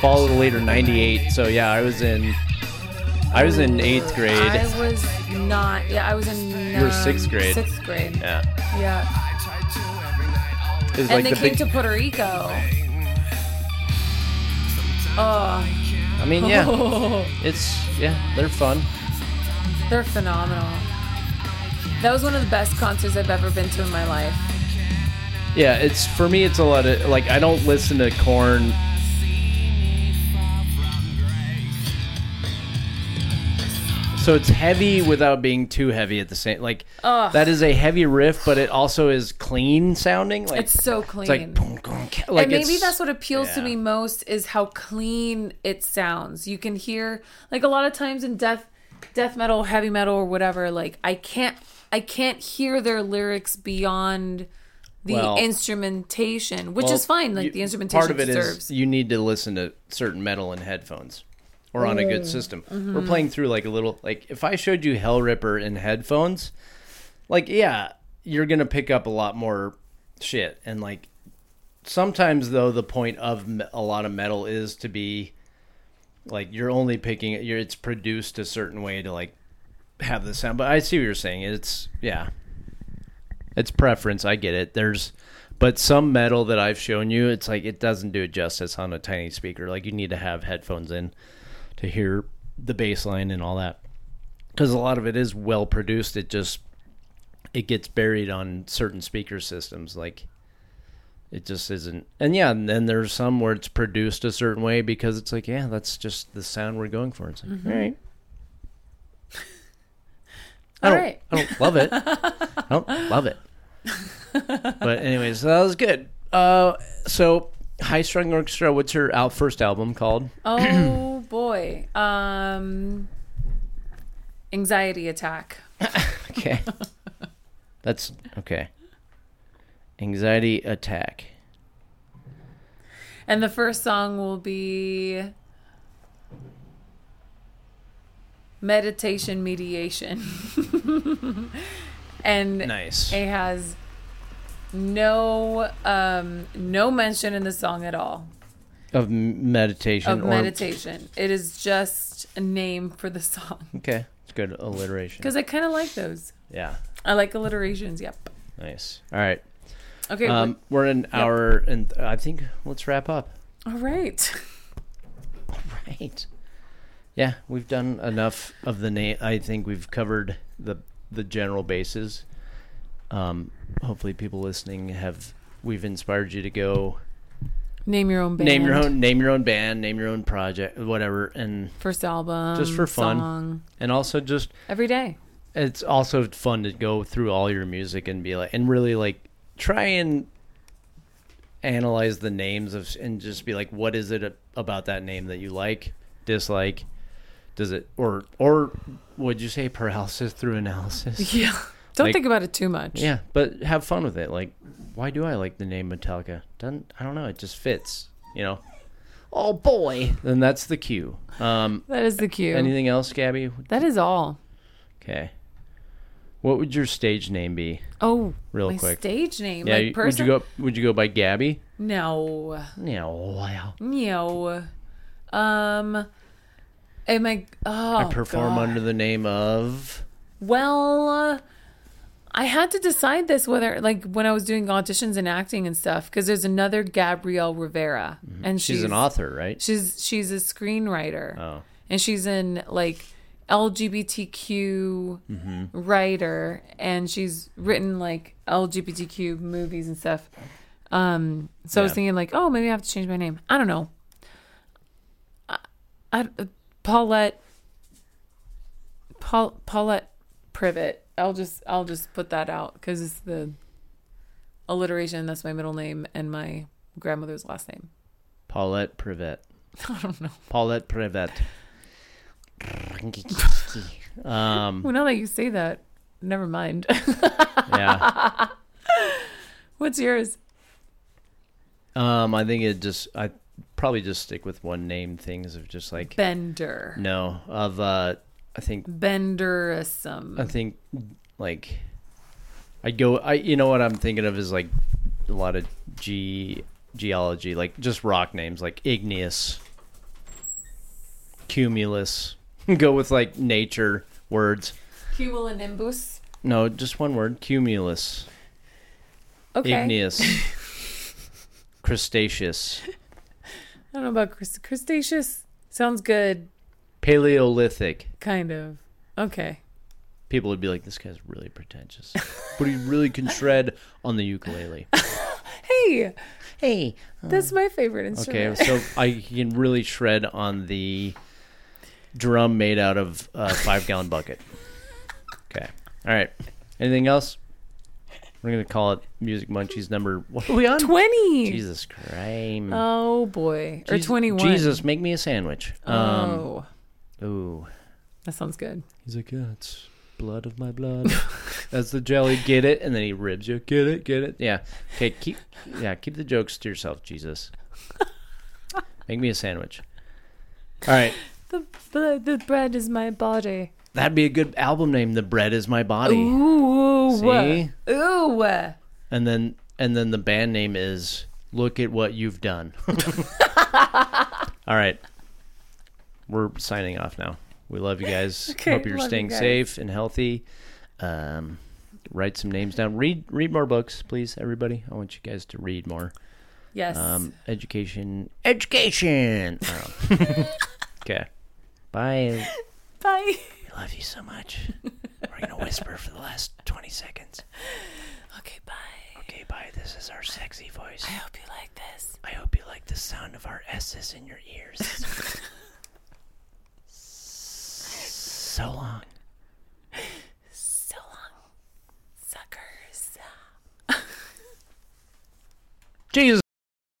S1: Follow the Leader '98. So yeah, I was in I was in eighth grade.
S2: I was not. Yeah, I was in.
S1: You were
S2: um,
S1: sixth grade.
S2: Sixth grade.
S1: Yeah,
S2: Yeah.
S1: it was
S2: And
S1: like
S2: they
S1: the
S2: came
S1: big.
S2: to Puerto Rico. Oh,
S1: I mean, yeah, oh. it's yeah, they're fun.
S2: they're phenomenal. That was one of the best concerts I've ever been to in my life.
S1: Yeah, it's for me. It's a lot of like I don't listen to Korn. So it's heavy without being too heavy at the same. Like
S2: Ugh.
S1: that is a heavy riff, but it also is clean sounding. Like
S2: It's so clean.
S1: it's like boom, boom, like
S2: and maybe that's what appeals to me most is how clean it sounds. You can hear like a lot of times in death death metal, heavy metal or whatever, like I can't I can't hear their lyrics beyond the
S1: Well-
S2: instrumentation, which
S1: Well,
S2: is fine. Like
S1: you-
S2: the instrumentation
S1: part of it is you need to listen to certain metal in headphones or on a good system.
S2: mm-hmm.
S1: We're playing through like a little like if I showed you Hellripper in headphones, like yeah, you're gonna pick up a lot more shit. And like sometimes though the point of a lot of metal is to be like you're only picking it you're it's produced a certain way to like have the sound. But i see what you're saying. It's yeah. It's preference. I get it. There's but some metal that i've shown you it's like it doesn't do it justice on a tiny speaker. Like you need to have headphones in to hear the bass line and all that because a lot of it is well produced it just it gets buried on certain speaker systems like it just isn't and yeah and then there's some where it's produced a certain way because it's like yeah that's just the sound we're going for it's like all right I don't,
S2: right.
S1: I don't love it. I don't love it. But anyways, that was good. Uh, so High Strung Orchestra. What's your out first album called?
S2: Oh boy. Um anxiety attack.
S1: Okay, that's okay. Anxiety Attack.
S2: And the first song will be Meditation Mediation. and
S1: Nice.
S2: it has no um no mention in the song at all
S1: Of meditation.
S2: of
S1: or-
S2: meditation. It is just a name for the song.
S1: Okay, it's good alliteration.
S2: Because I kind of like those.
S1: Yeah,
S2: I like alliterations. Yep.
S1: nice. All right.
S2: Okay.
S1: Um, we're an hour, and I think let's wrap up.
S2: all right.
S1: Right. Yeah, we've done enough of the name. I think we've covered the the general bases. Um, hopefully, people listening have we've inspired you to go
S2: Name your own band.
S1: name your own name your own band, name your own project, whatever, and
S2: first album.
S1: Just for fun.
S2: Song.
S1: and also just
S2: Every day.
S1: it's also fun to go through all your music and be like and really like try and analyze the names of and just be like what is it about that name that you like dislike does it or or would you say paralysis through analysis
S2: Yeah. Don't
S1: Like-
S2: think about it too much.
S1: yeah but have fun with it like why do i like the name metallica doesn't i don't know it just fits you know oh boy then that's the cue um
S2: That is the cue.
S1: anything else gabby
S2: That is all.
S1: okay What would your stage name be?
S2: Oh,
S1: Real
S2: my
S1: quick.
S2: stage name.
S1: Yeah,
S2: like
S1: you- would you go? Would you go by Gabby?
S2: No.
S1: Yeah, wow.
S2: No. Um. Am I? Oh,
S1: I perform
S2: God.
S1: under the name of.
S2: Well, uh, I had to decide this whether, like, when I was doing auditions and acting and stuff, because there's another Gabrielle Rivera, and
S1: Mm-hmm. She's, an author, right?
S2: She's she's a screenwriter,
S1: Oh,
S2: and she's in like LGBTQ
S1: Mm-hmm.
S2: writer, and she's written like LGBTQ movies and stuff. Um, so I was thinking like, oh, maybe I have to change my name. I don't know. I, I Paulette, Paul Paulette Privet. I'll just I'll just put that out because it's the alliteration. That's my middle name and my grandmother's last name.
S1: Paulette Privet.
S2: I don't know.
S1: Paulette Privet. um,
S2: Well, now that you say that, never mind.
S1: yeah.
S2: What's yours?
S1: Um, I think it just I probably just stick with one name things of just like
S2: Bender.
S1: no of uh I think
S2: Benderism.
S1: I think like I go I you know what I'm thinking of is like a lot of ge geology like just rock names like igneous cumulus go with like nature words
S2: Cumulonimbus.
S1: no just one word cumulus
S2: Okay.
S1: igneous crustaceous
S2: I don't know about crust- crustaceous. Sounds good,
S1: paleolithic
S2: kind of. Okay.
S1: people would be like this guy's really pretentious but he really can shred on the ukulele
S2: Hey,
S1: hey
S2: that's my favorite instrument.
S1: Okay, so I can really shred on the drum made out of a five gallon bucket. Okay. All right. Anything else? We're gonna call it Music Munchies number. What are we on?
S2: 20.
S1: Jesus Christ.
S2: Oh, boy. Or 21.
S1: Jesus, make me a sandwich. Um,
S2: oh,
S1: Ooh.
S2: that sounds good.
S1: He's like, yeah, it's blood of my blood. That's the jelly. Get it? And then he ribs you. Get it? Get it? Yeah. Okay. Keep. Yeah. Keep the jokes to yourself, Jesus. Make me a sandwich. All right.
S2: The, the, the bread is my body.
S1: That'd be a good album name. The bread is my body.
S2: Ooh.
S1: See?
S2: Ooh.
S1: And then and then the band name is Look at What You've Done. All right. We're signing off now. We love you guys.
S2: Okay,
S1: Hope you're
S2: love you
S1: staying safe and healthy. Um, write some names down. Read read more books, please, everybody. I want you guys to read more.
S2: Yes.
S1: Um, education. Education. Oh. okay. Bye.
S2: Bye.
S1: We love you so much. We're gonna whisper for the last twenty seconds.
S2: Okay, bye.
S1: Okay, bye. This is our sexy voice.
S2: I hope you like this.
S1: I hope you like the sound of our S's in your ears so long. So long, suckers. Jesus.